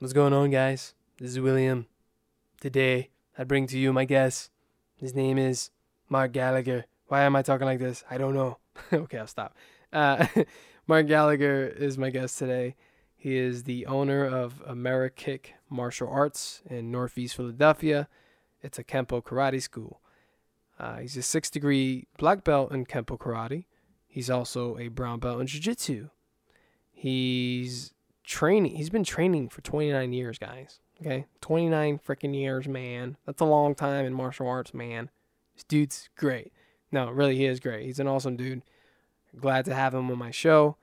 What's going on, guys? This is William. Today, I bring to you my guest. His name is Mark Gallagher. Why am I talking like this? I don't know. okay, I'll stop. Uh, Mark Gallagher is my guest today. He is the owner of Amerikick Martial Arts in Northeast Philadelphia. It's a Kempo karate school. Uh, he's a six degree black belt in Kempo karate. He's also a brown belt in Jiu Jitsu. He's training. He's been training for 29 years, guys. Okay, 29 freaking years, man. That's a long time in martial arts, man. This dude's great. No, really, he is great. He's an awesome dude. Glad to have him on my show.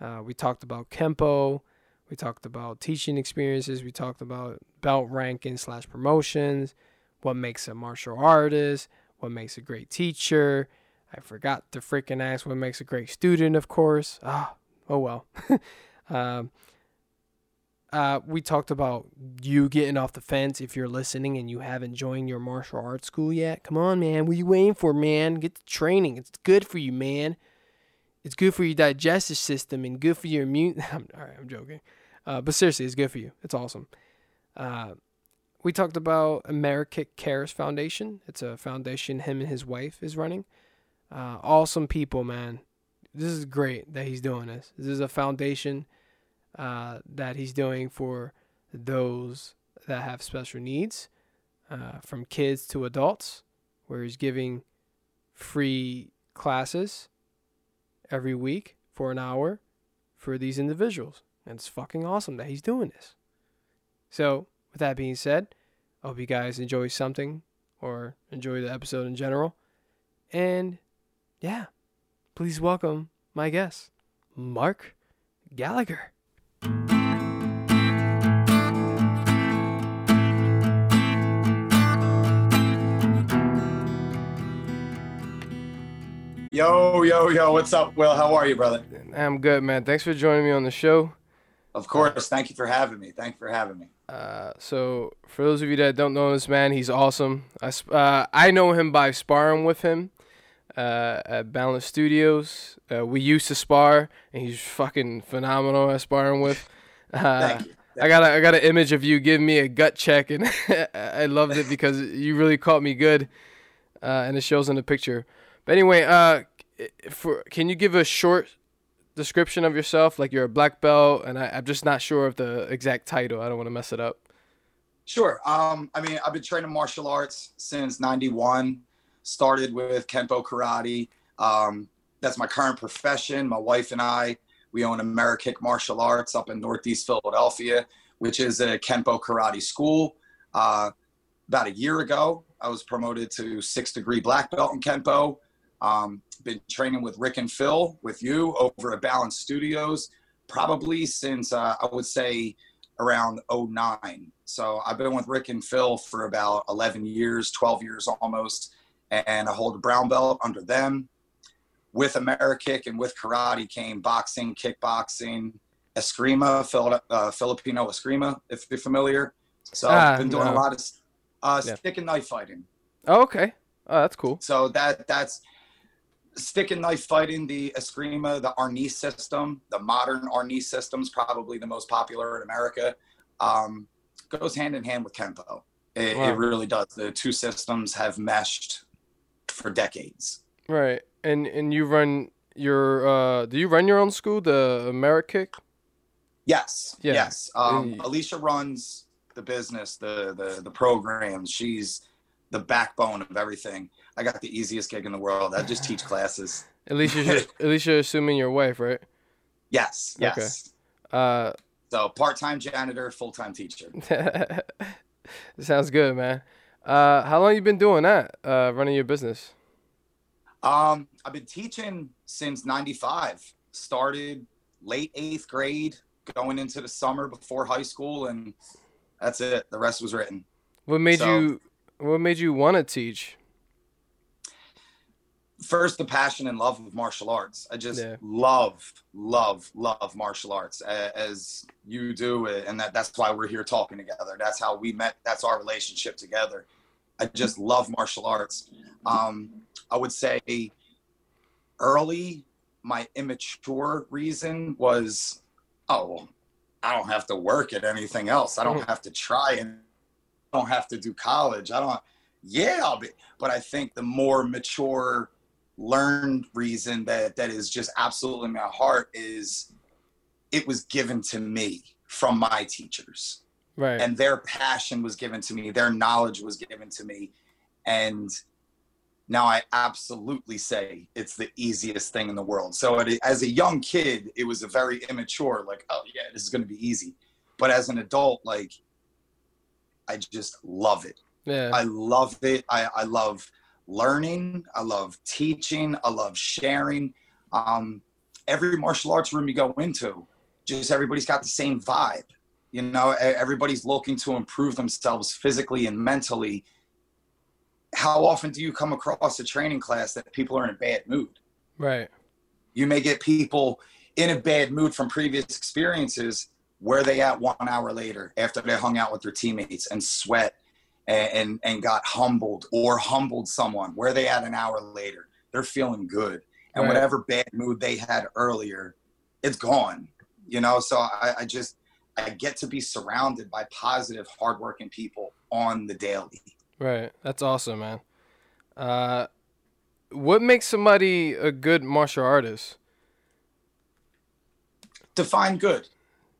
Uh, we talked about Kempo. We talked about teaching experiences. We talked about belt ranking slash promotions. What makes a martial artist? What makes a great teacher? I forgot to freaking ask what makes a great student, of course. Ah, oh well. um, uh, we talked about you getting off the fence if you're listening and you haven't joined your martial arts school yet. Come on, man. What are you waiting for, man? Get the training. It's good for you, man. It's good for your digestive system and good for your immune. I'm, all right, I'm joking. Uh, but seriously, it's good for you. It's awesome. Uh, we talked about America Cares Foundation. It's a foundation him and his wife is running. Uh, awesome people, man. This is great that he's doing this. This is a foundation uh, that he's doing for those that have special needs, uh, from kids to adults, where he's giving free classes every week for an hour for these individuals. And it's fucking awesome that he's doing this. So, with that being said, I hope you guys enjoy something or enjoy the episode in general. And yeah, please welcome my guest, Mark Gallagher. Yo, yo, yo, what's up, Will? How are you, brother? I'm good, man. Thanks for joining me on the show. Of course. Thank you for having me. Thank you for having me. Uh, so, for those of you that don't know this man, he's awesome. I, uh, I know him by sparring with him uh, at Balance Studios. Uh, we used to spar, and he's fucking phenomenal at sparring with. Uh, Thank you. I got a, I got an image of you giving me a gut check, and I loved it because you really caught me good, uh, and it shows in the picture. But anyway, uh, for can you give a short description of yourself? Like you're a black belt, and I, I'm just not sure of the exact title. I don't want to mess it up. Sure. Um, I mean, I've been training martial arts since 91. Started with Kempo Karate. Um, that's my current profession. My wife and I, we own Amerikick Martial Arts up in Northeast Philadelphia, which is a Kempo Karate school. Uh, about a year ago, I was promoted to six degree black belt in Kempo. Um, been training with Rick and Phil with you over at Balance Studios probably since uh, I would say around 09. So I've been with Rick and Phil for about 11 years, 12 years almost, and I hold a brown belt under them. With Amerikick and with karate came boxing, kickboxing, eskrima, Phil, uh, Filipino eskrima, if you're familiar. So Ah, I've been doing no. a lot of uh, Yeah. stick and knife fighting. Oh, okay. Oh, that's cool. So that that's stick and knife fighting, the Eskrima, the Arnis system, the modern Arnis system is probably the most popular in America. Um, goes hand in hand with Kempo. It, Wow. it really does. The two systems have meshed for decades. Right. And and you run your uh do you run your own school, the Amerikick? Yes. Yeah. Yes. Um, Mm. Alicia runs the business, the the the program. She's the backbone of everything. I got the easiest gig in the world. I just teach classes. At least you're assuming your wife, right? Yes. Okay. Yes. Uh So part-time janitor, full-time teacher. sounds good, man. Uh how long you been doing that? Uh running your business? Um, I've been teaching since '95. Started late eighth grade, going into the summer before high school, and that's it. The rest was written. What made So- you what made you want to teach? First, the passion and love of martial arts. I just Yeah. love, love, love martial arts as you do, and that, that's why we're here talking together. That's how we met. That's our relationship together. I just love martial arts. Um, I would say early, my immature reason was, oh, I don't have to work at anything else. I don't have to try and I don't have to do college. I don't yeah, I'll be but I think the more mature learned reason that that is just absolutely my heart is it was given to me from my teachers. Right. and their passion was given to me. Their knowledge was given to me. And now i absolutely say it's the easiest thing in the world. So it, as a young kid it was a very immature like oh yeah this is going to be easy. But as an adult like i just love it. Yeah. i love it. I, I love learning. I love teaching. I love sharing. Um, every martial arts room you go into just everybody's got the same vibe. You know everybody's looking to improve themselves physically and mentally. How often do you come across a training class that people are in a bad mood? Right. you may get people in a bad mood from previous experiences where they at one hour later after they hung out with their teammates and sweat and, and, and got humbled or humbled someone where they at an hour later they're feeling good and Right. whatever bad mood they had earlier it's gone you know so I, I just i get to be surrounded by positive hardworking people on the daily Right. That's awesome, man. Uh, what makes somebody a good martial artist? define good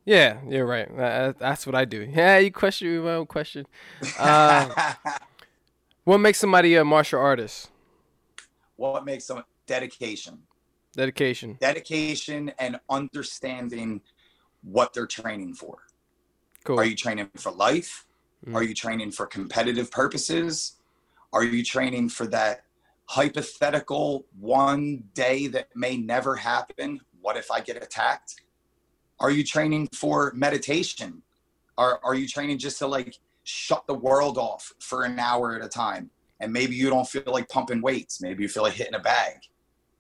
Yeah, you're right. That, that's what I do. Yeah, you question me my own question. Uh, what makes somebody a martial artist? what makes them dedication Dedication. dedication and understanding what they're training for. Cool. Are you training for life? Mm. Are you training for competitive purposes? Are you training for that hypothetical one day that may never happen? What if I get attacked? Are you training for meditation? Are, are you training just to like shut the world off for an hour at a time? And maybe you don't feel like pumping weights. Maybe you feel like hitting a bag.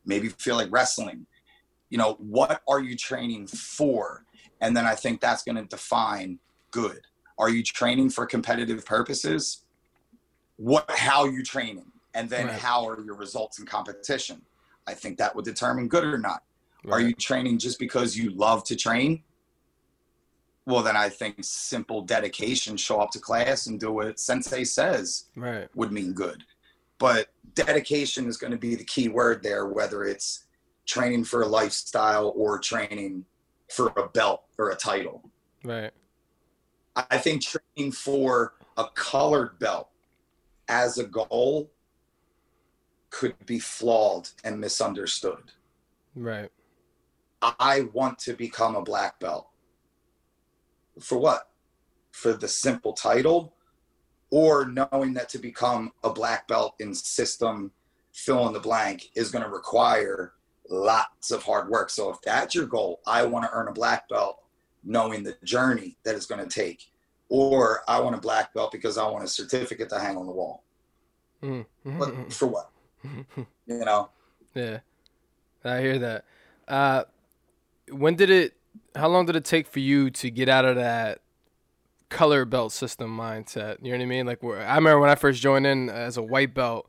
Maybe you feel like wrestling. You know, what are you training for? And then I think that's going to define good. Are you training for competitive purposes? What how you training? And then Right. how are your results in competition? I think that would determine good or not. Are you training just because you love to train? Well, then I think simple dedication, show up to class and do what sensei says Right. would mean good. But dedication is going to be the key word there, whether it's training for a lifestyle or training for a belt or a title. Right. I think training for a colored belt as a goal could be flawed and misunderstood. Right. I want to become a black belt. For what? For the simple title or knowing that to become a black belt in system fill in the blank is going to require lots of hard work. So if that's your goal, I want to earn a black belt knowing the journey that it's going to take. Or I want a black belt because I want a certificate to hang on the wall. Mm. But for what? You know? yeah. I hear that. Uh, when did it? How long did it take for you to get out of that color belt system mindset? You know what I mean? Like, I remember when I first joined in as a white belt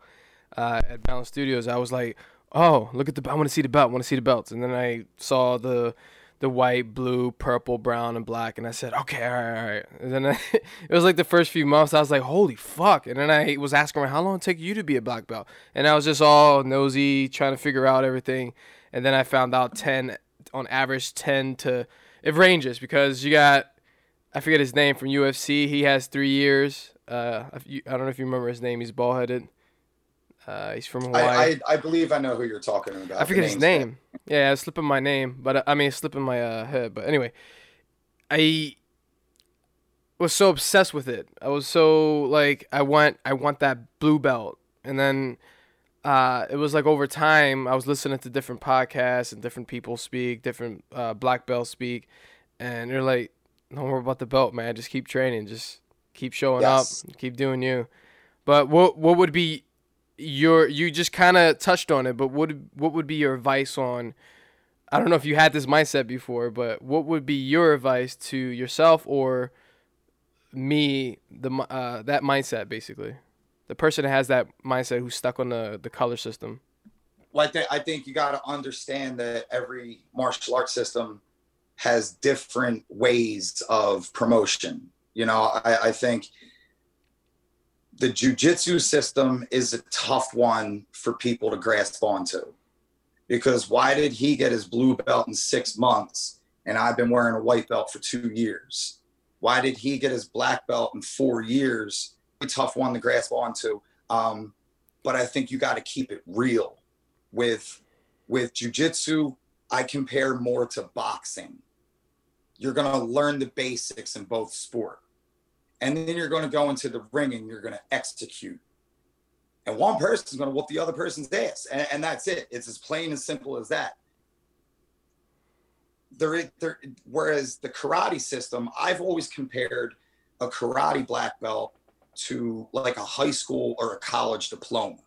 uh, at Balance Studios, I was like, "Oh, look at the! I want to see the belt. I want to see the belts." And then I saw the the white, blue, purple, brown, and black, and I said, "Okay, all right, all right." And then I, it was like the first few months, I was like, "Holy fuck!" And then I was asking "How long it take you to be a black belt?" And I was just all nosy, trying to figure out everything. And then I found out ten on average, ten to it ranges because you got I forget his name from UFC. He has three years. Uh, I don't know if you remember his name. He's bald headed. Uh, he's from Hawaii. I, I, I believe I know who you're talking about. I forget his name. Yeah, it's slipping my name, but uh, I mean, slipping my uh, head. But anyway, I was so obsessed with it. I was so like, I want, I want that blue belt, and then uh, it was like over time, I was listening to different podcasts and different people speak, different uh, black belts speak, and they're like, "Don't worry about the belt, man. Just keep training. Just keep showing Yes. up. Keep doing you." But what what would be your you just kind of touched on it, but what what would be your advice on? I don't know if you had this mindset before, but what would be your advice to yourself or me, the uh, that mindset basically, the person that has that mindset who's stuck on the the color system. Well, I, th- I think you got to understand that every martial arts system has different ways of promotion. You know, I, I think the jujitsu system is a tough one for people to grasp onto because why did he get his blue belt in six months and I've been wearing a white belt for two years? Why did he get his black belt in four years? Tough one to grasp onto. Um, but I think you got to keep it real. With with jujitsu, I compare more to boxing. You're going to learn the basics in both sport and then you're going to go into the ring and you're going to execute. And one person's going to whoop the other person's ass, and, and that's it. It's as plain and simple as that. There, there, whereas the karate system, I've always compared a karate black belt to like a high school or a college diploma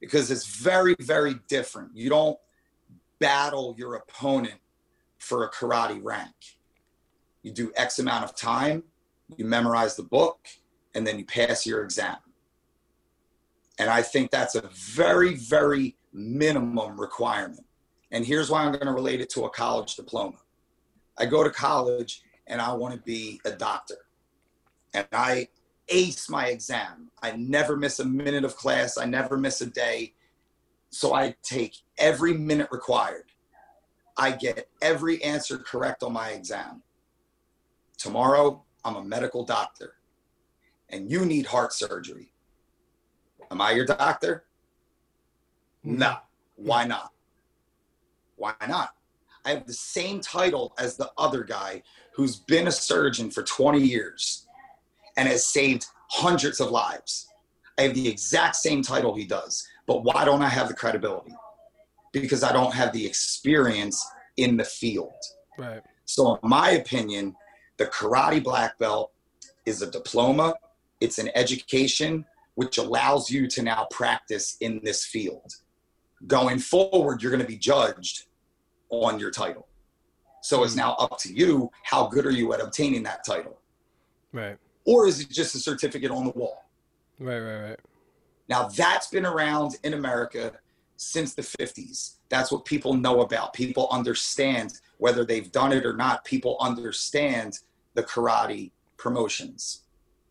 because it's very, very different. You don't battle your opponent for a karate rank. You do X amount of time, you memorize the book, and then you pass your exam. And I think that's a very, very minimum requirement. And here's why I'm going to relate it to a college diploma. I go to college and I want to be a doctor. And I ace my exam. I never miss a minute of class, I never miss a day. So I take every minute required. I get every answer correct on my exam. Tomorrow, I'm a medical doctor and you need heart surgery. Am I your doctor? Mm-hmm. No. Why not? Why not? I have the same title as the other guy who's been a surgeon for 20 years and has saved hundreds of lives. I have the exact same title he does, but why don't I have the credibility? Because I don't have the experience in the field. Right. So, in my opinion, the karate black belt is a diploma, it's an education which allows you to now practice in this field. Going forward, you're going to be judged on your title. So it's hmm. now up to you how good are you at obtaining that title? Right. Or is it just a certificate on the wall? Right, right, right. Now that's been around in America since the 50s. That's what people know about. People understand whether they've done it or not. People understand the karate promotions.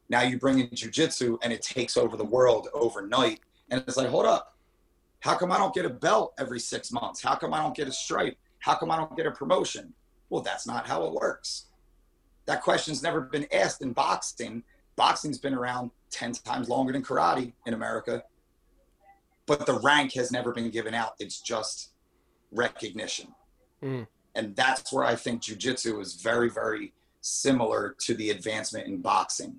Now you bring in jujitsu and it takes over the world overnight. And it's like, hold up. How come I don't get a belt every six months? How come I don't get a stripe? How come I don't get a promotion? Well, that's not how it works. That question's never been asked in boxing. Boxing's been around 10 times longer than karate in America but the rank has never been given out. It's just recognition. Mm. And that's where I think jujitsu is very, very similar to the advancement in boxing.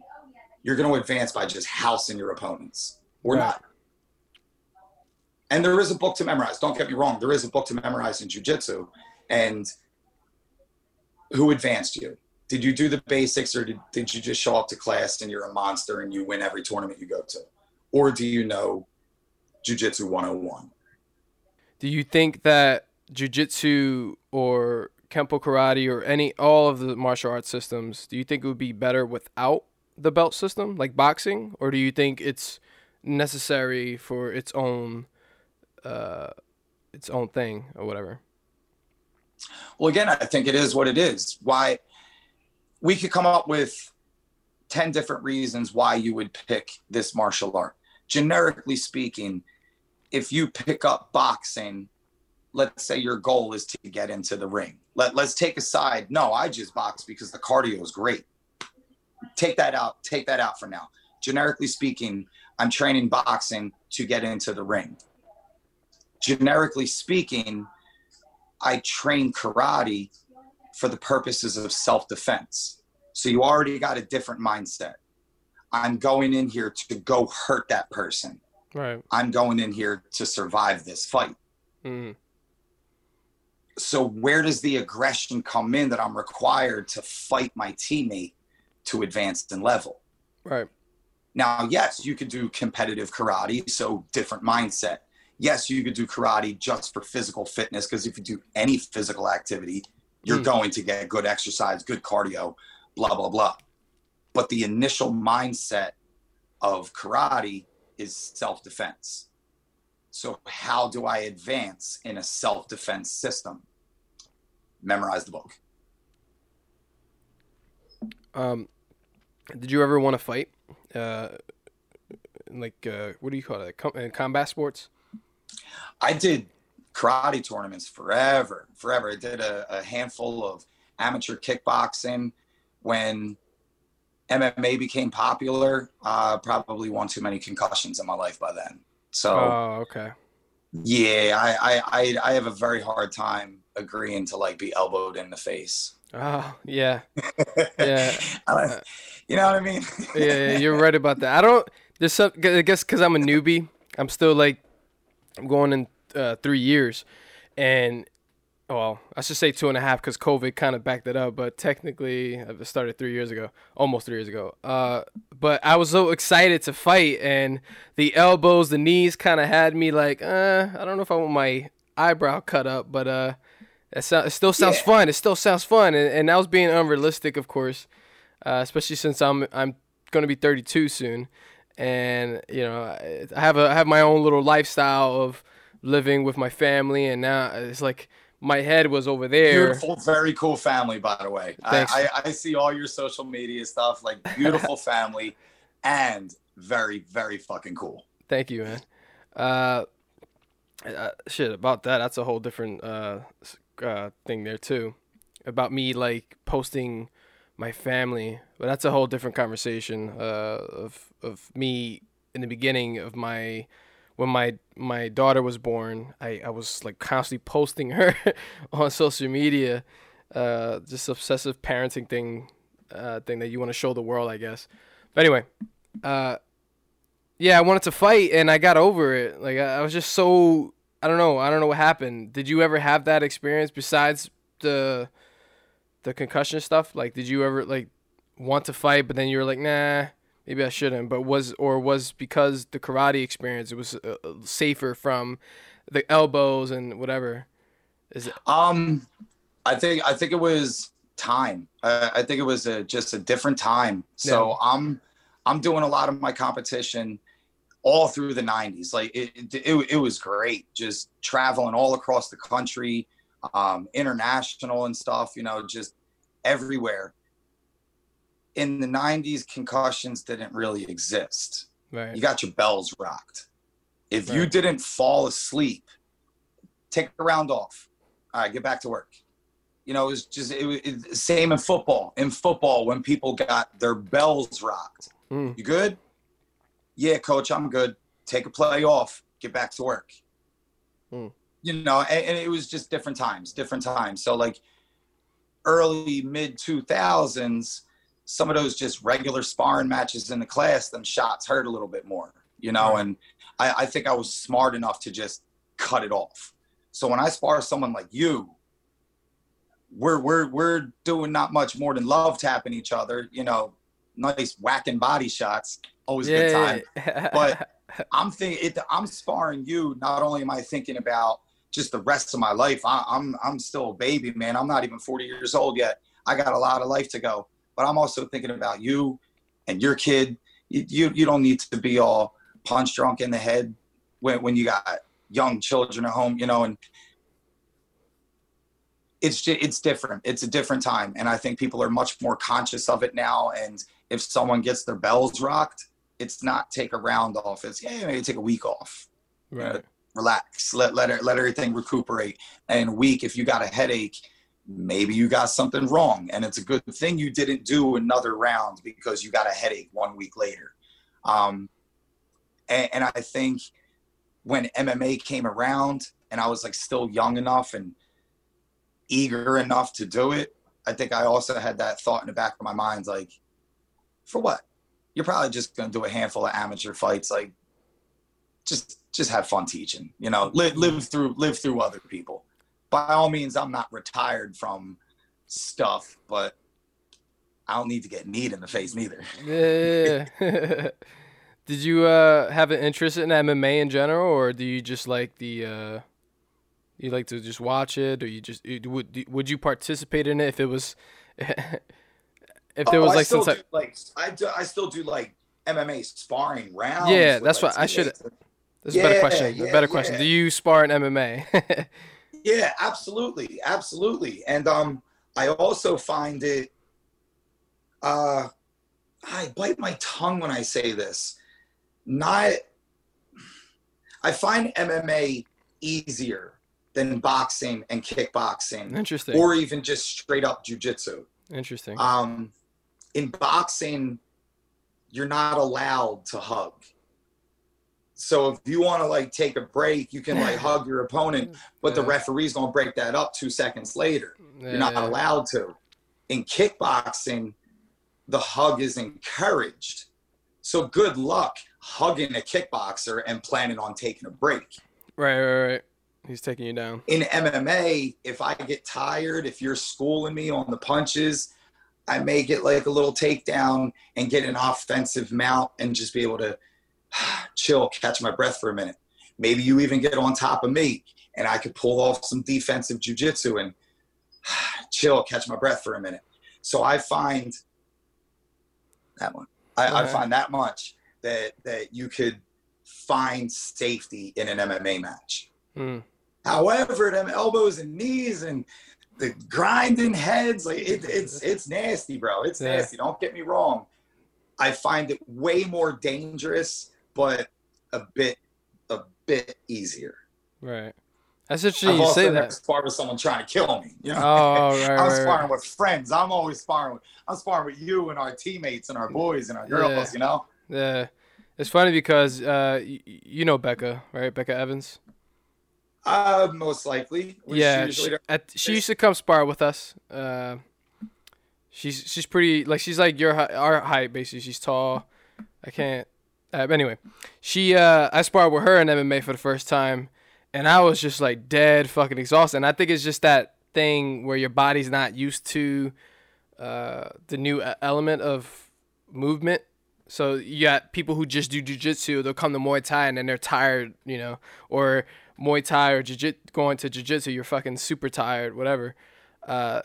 You're going to advance by just housing your opponents or right. not. And there is a book to memorize. Don't get me wrong. There is a book to memorize in jujitsu. And who advanced you? Did you do the basics or did, did you just show up to class and you're a monster and you win every tournament you go to? Or do you know Jiu-Jitsu 101. Do you think that Jiu-Jitsu or Kempo Karate or any all of the martial arts systems, do you think it would be better without the belt system, like boxing, or do you think it's necessary for its own uh, its own thing or whatever? Well, again, I think it is what it is. Why we could come up with 10 different reasons why you would pick this martial art. Generically speaking, if you pick up boxing, let's say your goal is to get into the ring. Let, let's take aside, no, I just box because the cardio is great. Take that out, take that out for now. Generically speaking, I'm training boxing to get into the ring. Generically speaking, I train karate for the purposes of self defense. So you already got a different mindset. I'm going in here to go hurt that person. Right. I'm going in here to survive this fight. Mm. So where does the aggression come in that I'm required to fight my teammate to advance in level? Right. Now, yes, you could do competitive karate, so different mindset. Yes, you could do karate just for physical fitness because if you do any physical activity, you're mm. going to get good exercise, good cardio, blah blah blah. But the initial mindset of karate is self defense. So, how do I advance in a self defense system? Memorize the book. Um, did you ever want to fight? Uh, like uh, what do you call it? Com- in combat sports? I did karate tournaments forever, forever. I did a, a handful of amateur kickboxing when MMA became popular. Uh, probably one too many concussions in my life by then. So, Oh, okay. yeah, I, I, I, I have a very hard time agreeing to like be elbowed in the face. Oh, yeah, Yeah. You know what I mean? yeah, yeah, you're right about that. I don't. There's some. I guess because I'm a newbie, I'm still like, I'm going in uh, three years, and well, I should say two and a half because COVID kind of backed it up. But technically, I started three years ago, almost three years ago. Uh, but I was so excited to fight, and the elbows, the knees, kind of had me like, uh, I don't know if I want my eyebrow cut up, but uh, it, so, it still sounds Yeah. fun. It still sounds fun, and, and that was being unrealistic, of course, uh, especially since I'm I'm gonna be 32 soon, and you know I I have a I have my own little lifestyle of living with my family, and now it's like my head was over there. Beautiful, very cool family, by the way. I, Thanks. I, I see all your social media stuff, like beautiful family and very, very fucking cool. Thank you, man. Uh, uh, shit about that. That's a whole different uh, uh thing there too, about me like posting my family. But that's a whole different conversation. Uh, of of me in the beginning of my when my my daughter was born. I I was like constantly posting her on social media. Uh, just obsessive parenting thing, uh, thing that you want to show the world, I guess. But anyway, uh, yeah, I wanted to fight and I got over it. Like I, I was just so I don't know. I don't know what happened. Did you ever have that experience besides the the concussion stuff? Like, did you ever like want to fight, but then you were like, nah, maybe I shouldn't. But was or was because the karate experience it was uh, uh, safer from the elbows and whatever. Is it? Um, I think I think it was time. Uh, I think it was a, just a different time. So I'm I'm doing a lot of my competition all through the 90s. Like it it, it, it was great, just traveling all across the country, um, international and stuff. You know, just everywhere. In the 90s, concussions didn't really exist. Right. you got your bells rocked. If you didn't fall asleep, take a round off. All right, get back to work. You know, it was just it was it, same in football. In football, when people got their bells rocked, Mm. you good? Yeah, coach, I'm good. Take a play off. Get back to work. Hmm. You know, and, and it was just different times, different times. So like early mid 2000s, some of those just regular sparring matches in the class, them shots hurt a little bit more, you know, Right. and I, I think I was smart enough to just cut it off. So when I spar someone like you, we're we're we're doing not much more than love tapping each other, you know, nice whacking body shots, always a good time. Yeah. But I'm thinking, it, I'm sparring you. Not only am I thinking about just the rest of my life, I, I'm I'm still a baby, man. I'm not even 40 years old yet. I got a lot of life to go. But I'm also thinking about you and your kid. You you, you don't need to be all punch drunk in the head when when you got young children at home, you know. And it's just, it's different. It's a different time, and I think people are much more conscious of it now. And if someone gets their bells rocked, it's not take a round off. It's yeah, maybe take a week off. right. Relax. Let let let everything recuperate. And week, if you got a headache, maybe you got something wrong, and it's a good thing you didn't do another round because you got a headache one week later. Um, and, and I think when MMA came around, and I was like still young enough and eager enough to do it, I think I also had that thought in the back of my mind, like, for what? You're probably just gonna do a handful of amateur fights, like, just just have fun teaching, you know, live live through live through other people. By all means, I'm not retired from stuff, but I don't need to get kneed in the face neither. Yeah. Did you uh, have an interest in MMA in general, or do you just like the uh, you like to just watch it, or you just would would you participate in it if it was if there Oh, was I like still some do, type? like I do, I still do like MMA sparring rounds. Yeah, that's like, what I should-. That's a better Yeah, question. A yeah, better question. yeah. Do you spar in MMA? Yeah, absolutely, absolutely. And um, I also find it uh, I bite my tongue when I say this. Not, I find MMA easier than boxing and kickboxing, Interesting. or even just straight up jujitsu. Interesting. Um, in boxing, you're not allowed to hug. So if you want to like take a break, you can like hug your opponent, but the referee's gonna break that up two seconds later. You're not allowed to. In kickboxing, the hug is encouraged. So good luck hugging a kickboxer and planning on taking a break. Right, right, right. He's taking you down. In MMA, if I get tired, if you're schooling me on the punches, I may get like a little takedown and get an offensive mount and just be able to chill, catch my breath for a minute. Maybe you even get on top of me and I could pull off some defensive jujitsu and chill, catch my breath for a minute. So I find that one. I, I find that much that that you could find safety in an MMA match. Hmm. However, them elbows and knees and the grinding heads, like it, it's it's nasty, bro. It's Yeah. nasty. Don't get me wrong. I find it way more dangerous, but a bit a bit easier. Right. That's interesting I've you also say never that. sparred with someone trying to kill me. You know? Oh, right, I'm right, right. sparring with friends. I'm always sparring with I'm sparring with you and our teammates and our boys and our girls, Yeah. you know? Yeah. It's funny because uh, y- you know Becca, right? Becca Evans. Uh most likely. Yeah, usually she, at, she used to come spar with us. Uh, she's she's pretty like she's like your our height basically. She's tall. I can't. Uh, anyway, she uh, I sparred with her in MMA for the first time, and I was just like dead fucking exhausted. And I think it's just that thing where your body's not used to uh, the new element of movement. So you got people who just do jujitsu, they'll come to Muay Thai and then they're tired, you know, or Muay Thai or jiu-jitsu, going to jujitsu, you're fucking super tired, whatever. Uh,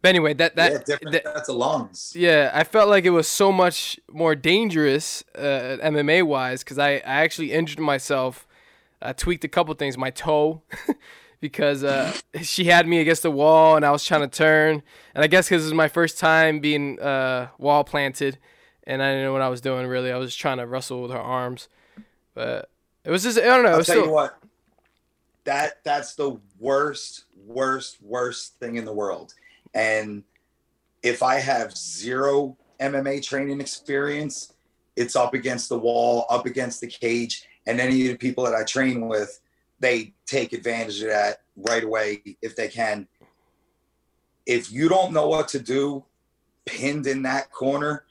but anyway, that that, yeah, different that sets of lungs. yeah, I felt like it was so much more dangerous uh, MMA wise because I, I actually injured myself. I tweaked a couple things, my toe, because uh, she had me against the wall and I was trying to turn. And I guess because it was my first time being uh, wall planted and I didn't know what I was doing really. I was just trying to wrestle with her arms. But it was just, I don't know. I'll tell still, you what. That that's the worst, worst, worst thing in the world. And if I have zero MMA training experience, it's up against the wall, up against the cage, and any of the people that I train with, they take advantage of that right away if they can. If you don't know what to do, pinned in that corner,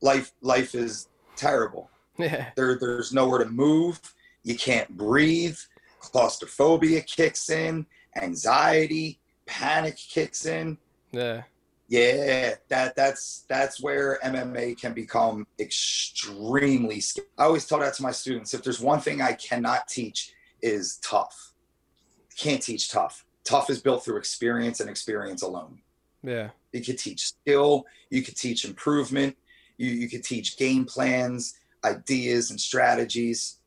life life is terrible. Yeah, there there's nowhere to move. You can't breathe. Claustrophobia kicks in. Anxiety panic kicks in yeah, yeah that that's that's where mma can become extremely scary i always tell that to my students if there's one thing i cannot teach is tough. Can't teach tough. Tough is built through experience and experience alone. Yeah, you could teach skill you could teach improvement you, you could teach game plans ideas and strategies.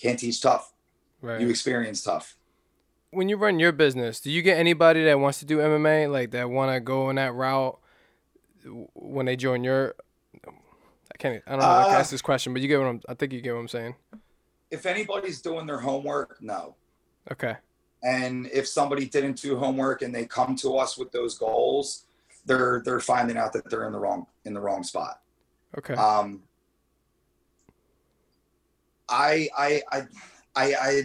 Can't teach tough. Right. you experience tough when you run your business, do you get anybody that wants to do MMA, like that want to go in that route when they join your? I can't. I don't know. how to Uh, ask this question, but you get what I'm. I think you get what I'm saying. if anybody's doing their homework no Okay. and if somebody didn't do homework and they come to us with those goals they're they're finding out that they're in the wrong in the wrong spot Okay. Um, I, I, I, I, I,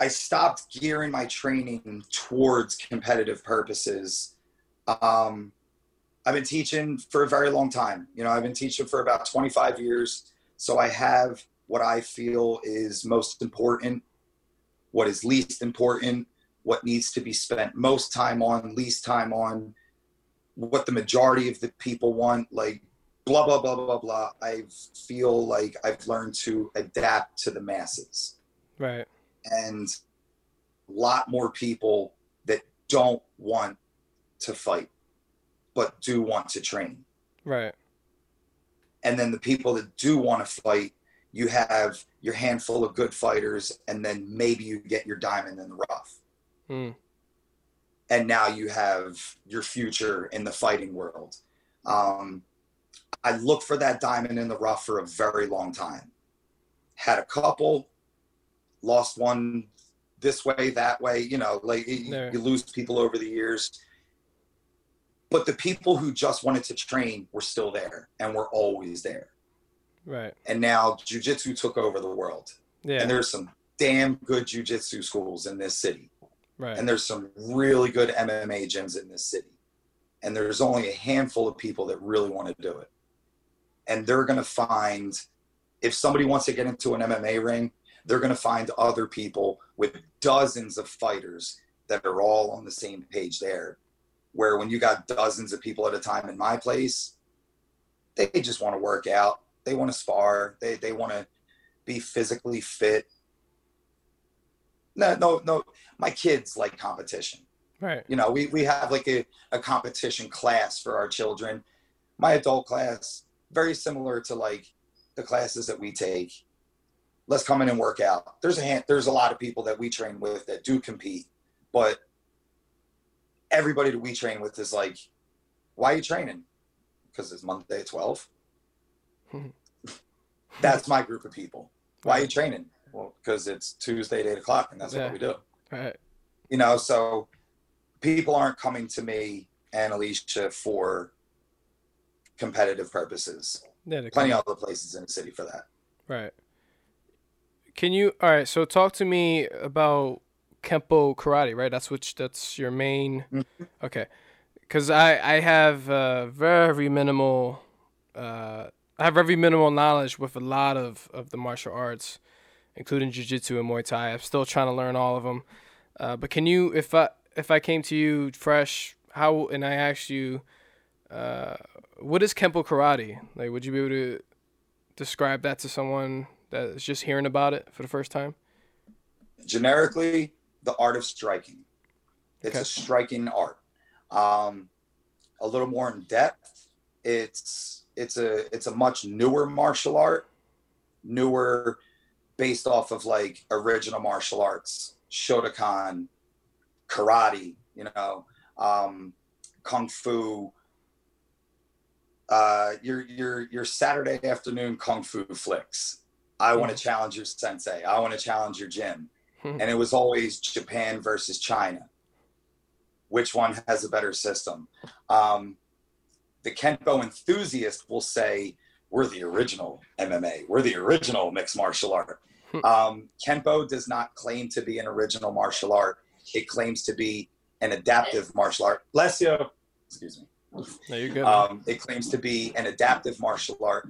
I stopped gearing my training towards competitive purposes. Um, I've been teaching for a very long time. You know, I've been teaching for about 25 years. So I have what I feel is most important, what is least important, what needs to be spent most time on, least time on, what the majority of the people want, like blah blah blah blah blah i feel like i've learned to adapt to the masses right. And a lot more people that don't want to fight but do want to train Right. and then the people that do want to fight you have your handful of good fighters and then maybe you get your diamond in the rough Hmm. and now you have your future in the fighting world. Um, I looked for that diamond in the rough for a very long time. Had a couple, lost one this way, that way. You know, like you, you lose people over the years. But the people who just wanted to train were still there and were always there. Right. And now jujitsu took over the world. Yeah. And there's some damn good jujitsu schools in this city. right. And there's some really good MMA gyms in this city. And there's only a handful of people that really want to do it. And they're going to find, if somebody wants to get into an MMA ring, they're going to find other people with dozens of fighters that are all on the same page there. Where when you got dozens of people at a time in my place, they just want to work out. They want to spar. They, they want to be physically fit. No, no, no. My kids like competition right. you know we, we have like a, a competition class for our children my adult class very similar to like the classes that we take let's come in and work out. There's a hand, there's a lot of people that we train with that do compete but everybody that we train with is like why are you training? Because it's monday at 12 hmm. that's my group of people. Why are you training? Well because it's tuesday at 8 o'clock and that's Yeah. what we do. Right. you know so people aren't coming to me and alicia for competitive purposes. Yeah. plenty of other places in the city for that. Right. Can you all right, so talk to me about Kempo karate, right? That's which that's your main Mhm. Okay. Cuz I I have uh very minimal uh I have very minimal knowledge with a lot of of the martial arts, including jiu-jitsu and Muay Thai. I'm still trying to learn all of them. Uh but can you if I if I came to you fresh, how and I asked you uh what is Kempo karate? Like would you be able to describe that to someone that is just hearing about it for the first time? generically the art of striking it's Okay. a striking art um, a little more in depth it's it's a it's a much newer martial art newer based off of like original martial arts shotokan karate you know um, kung fu uh, your your your saturday afternoon kung fu flicks i want to challenge your sensei i want to challenge your gym and it was always Japan versus China. Which one has a better system? Um, the Kenpo enthusiast will say, We're the original MMA, we're the original mixed martial art. Um, Kenpo does not claim to be an original martial art, it claims to be an adaptive martial art. Bless you. Excuse me. No, you're good. Um, it claims to be an adaptive martial art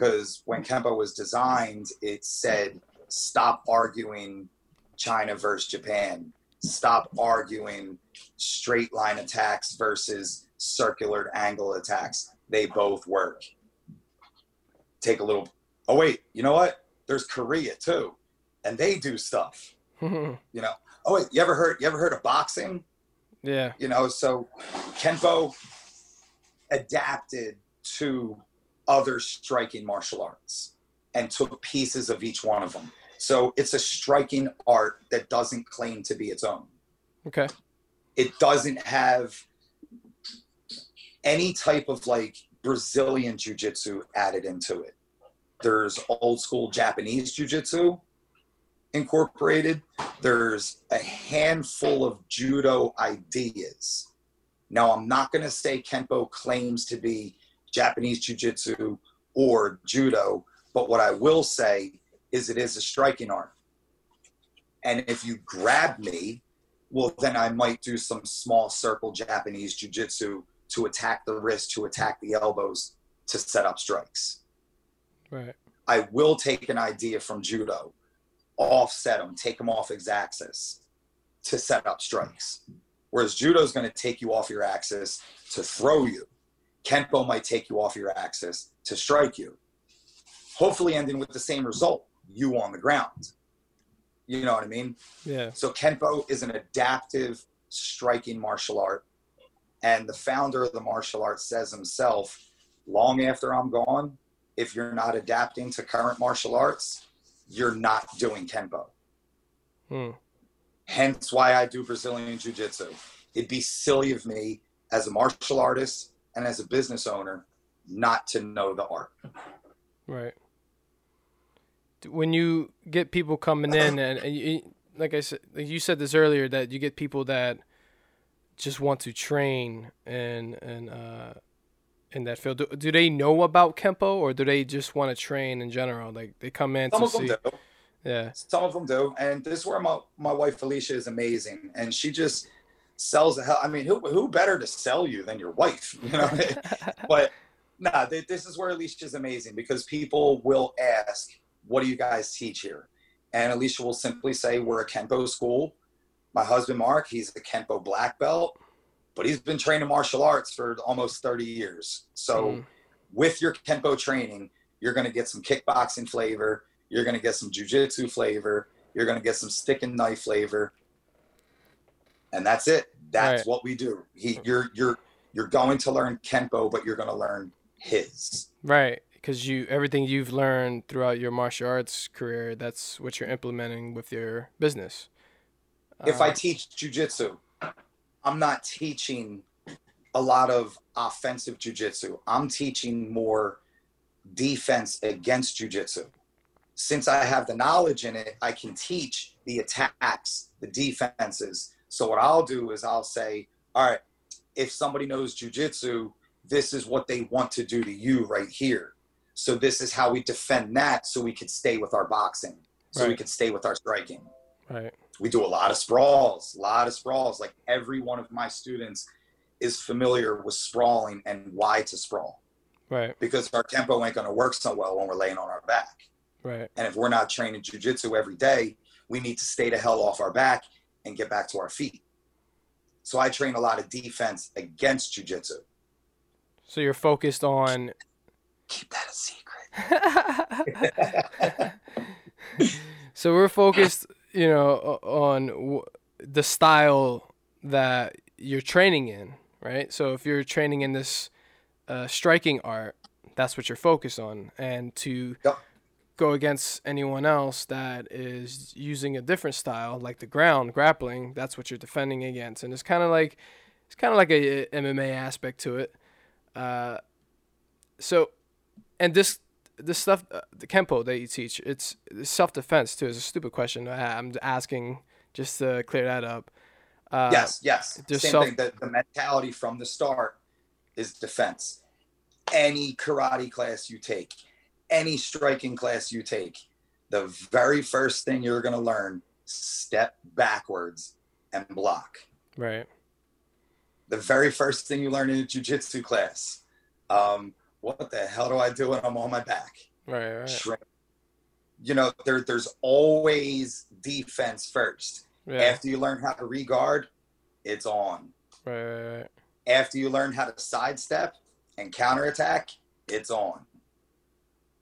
because when Kempo was designed, it said, stop arguing China versus Japan. Stop arguing straight line attacks versus circular angle attacks. They both work. Take a little. Oh wait, you know what? There's Korea too, and they do stuff. You know. Oh wait, you ever heard? You ever heard of boxing? yeah. you know so kenpo adapted to other striking martial arts and took pieces of each one of them. So it's a striking art that doesn't claim to be its own. Okay. it doesn't have any type of like brazilian jiu-jitsu added into it. There's old school japanese jiu-jitsu incorporated. There's a handful of judo ideas. Now i'm not going to say kenpo claims to be japanese jiu-jitsu or judo but what i will say is it is a striking art and if you grab me well then i might do some small circle japanese jiu-jitsu to attack the wrist to attack the elbows to set up strikes Right. I will take an idea from judo, offset them, take them off its axis to set up strikes. Whereas judo is going to take you off your axis to throw you. Kenpo might take you off your axis to strike you. Hopefully, ending with the same result you on the ground. You know what I mean? Yeah. So Kenpo is an adaptive striking martial art. And the founder of the martial art says himself, long after I'm gone, if you're not adapting to current martial arts, you're not doing Kenpo. Hmm. Hence why I do Brazilian Jiu Jitsu. it'd be silly of me as a martial artist and as a business owner not to know the art. Right. When you get people coming in, and, you, like I said, like you said this earlier, that you get people that just want to train and and uh, in that field. Do, do they know about Kenpo, or do they just want to train in general? Like they come in Some to of them see. do. Yeah. Some of them do. And this is where my, my wife Alicia is amazing. And she just sells the hell. I mean, who who better to sell you than your wife? You know, but nah, th- this is where Alicia is amazing because people will ask, "What do you guys teach here?" And Alicia will simply say, "We're a Kenpo school." My husband Mark, he's a Kenpo black belt, but he's been training martial arts for almost 30 years. So, Mm. with your Kenpo training, you're going to get some kickboxing flavor. You're going to get some jujitsu flavor. You're going to get some stick and knife flavor. And that's it. That's Right. what we do. He, you're, you're, you're going to learn Kenpo, but you're going to learn his. Right, because you everything you've learned throughout your martial arts career, that's what you're implementing with your business. if I Uh, teach jujitsu, I'm not teaching a lot of offensive jujitsu. I'm teaching more defense against jujitsu. Since I have the knowledge in it, I can teach the attacks, the defenses. So what I'll do is I'll say, all right, if somebody knows jujitsu, this is what they want to do to you right here. So this is how we defend that so we could stay with our boxing. So we Right. could stay with our striking right, we do a lot of sprawls, a lot of sprawls. Like every one of my students is familiar with sprawling and why to sprawl right, because our Kenpo ain't going to work so well when we're laying on our back. right, And if we're not training jujitsu every day, we need to stay the hell off our back and get back to our feet. So I train a lot of defense against jujitsu. So you're focused on. Keep that a secret. so we're focused, you know, on w- the style that you're training in, right? So if you're training in this uh, striking art, that's what you're focused on, and to Yep. Go against anyone else that is using a different style, like the ground grappling, that's what you're defending against, and it's kind of like it's kind of like a, MMA aspect to it. Uh, so, and this this stuff, uh, the Kenpo that you teach, it's, self defense too. It's a stupid question. I, I'm asking just to clear that up. Uh, yes, yes. Same self- thing. The, the mentality from the start is defense. Any karate class you take, any striking class you take, the very first thing you're going to learn step backwards and block. Right. The very first thing you learn in a jujitsu class. Um, what the hell do I do when I'm on my back? Right. Right. Shrink. You know, there, there's always defense first. Yeah. After you learn how to regard, it's on. Right. Right. Right. after you learn how to sidestep and counterattack, it's on.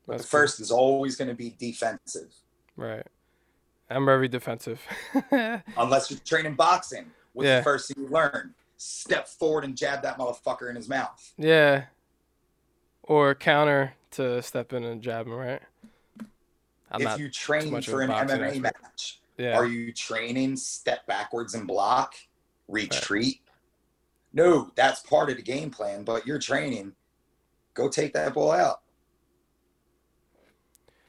But That's the cool. first is always going to be defensive, Right. I'm very defensive. unless you're training boxing. What's Yeah. the first thing you learn? Step forward and jab that motherfucker in his mouth. yeah. Or counter to step in and jab him, right? I'm if you train for an MMA expert. match, Yeah. are you training step backwards and block, retreat? No, that's part of the game plan, but you're training. Go take that ball out.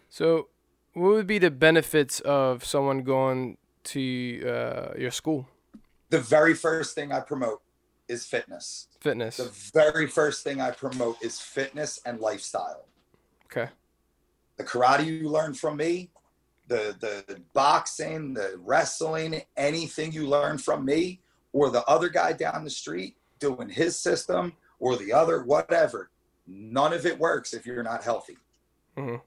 So, what would be the benefits of someone going to uh, your school? The very first thing I promote is fitness. Fitness. The very first thing I promote is fitness and lifestyle. Okay. The karate you learn from me, the the boxing, the wrestling, anything you learn from me or the other guy down the street doing his system or the other whatever, none of it works if you're not healthy. Mhm.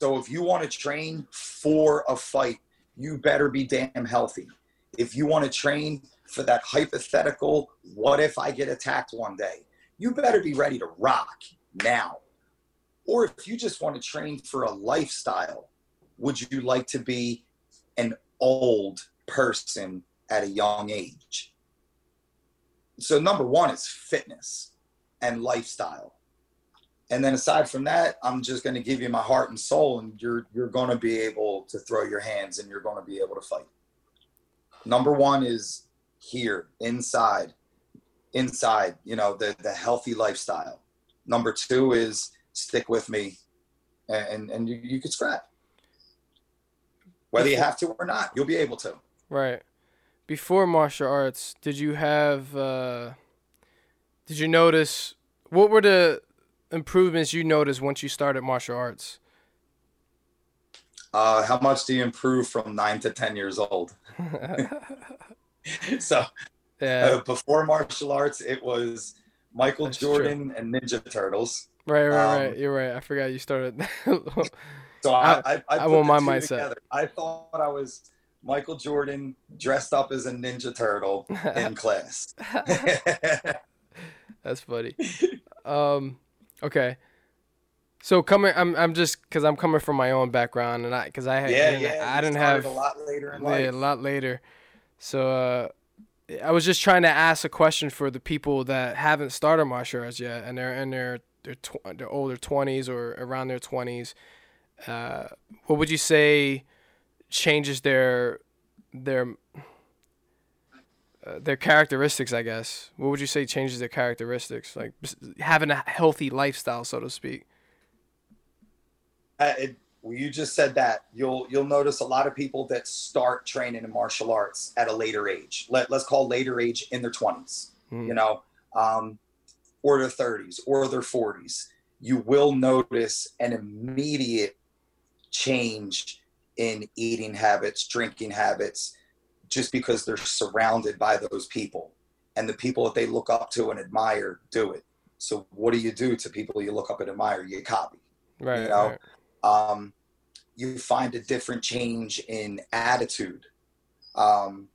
So if you want to train for a fight, you better be damn healthy. If you want to train for that hypothetical, what if I get attacked one day? You better be ready to rock now. Or if you just want to train for a lifestyle, would you like to be an old person at a young age? So, number one is fitness and lifestyle. And then aside from that, I'm just going to give you my heart and soul, and you're you're going to be able to throw your hands and you're going to be able to fight. Number one is here inside, inside, you know, the, the healthy lifestyle. Number two is stick with me and, and you, you could scrap. Whether you have to or not, you'll be able to. Right. Before martial arts, did you have, uh, did you notice, what were the improvements you noticed once you started martial arts? Uh, how much do you improve from nine to 10 years old? so yeah. Uh, before martial arts, it was Michael That's Jordan true. and Ninja Turtles. Right, right, um, right. You're right. I forgot you started. so I, I, I, I want my mindset. Together. I thought I was Michael Jordan dressed up as a Ninja Turtle in class. That's funny. Um, okay. So coming, I'm I'm just because I'm coming from my own background and I because I had yeah, yeah, I didn't have a lot later in life. Yeah, a lot later. So uh, I was just trying to ask a question for the people that haven't started martial arts yet, and they're in their their, tw- their older twenties or around their twenties. Uh, what would you say changes their their uh, their characteristics? I guess. What would you say changes their characteristics? Like having a healthy lifestyle, so to speak. Uh, it, well, you just said that you'll you'll notice a lot of people that start training in martial arts at a later age. Let let's call later age in their twenties. Mm. You know, um, or their thirties or their forties. You will notice an immediate change in eating habits, drinking habits, just because they're surrounded by those people, and the people that they look up to and admire do it. So, what do you do to people you look up and admire? You copy. Right. You know. Right um, you find a different change in attitude. Um,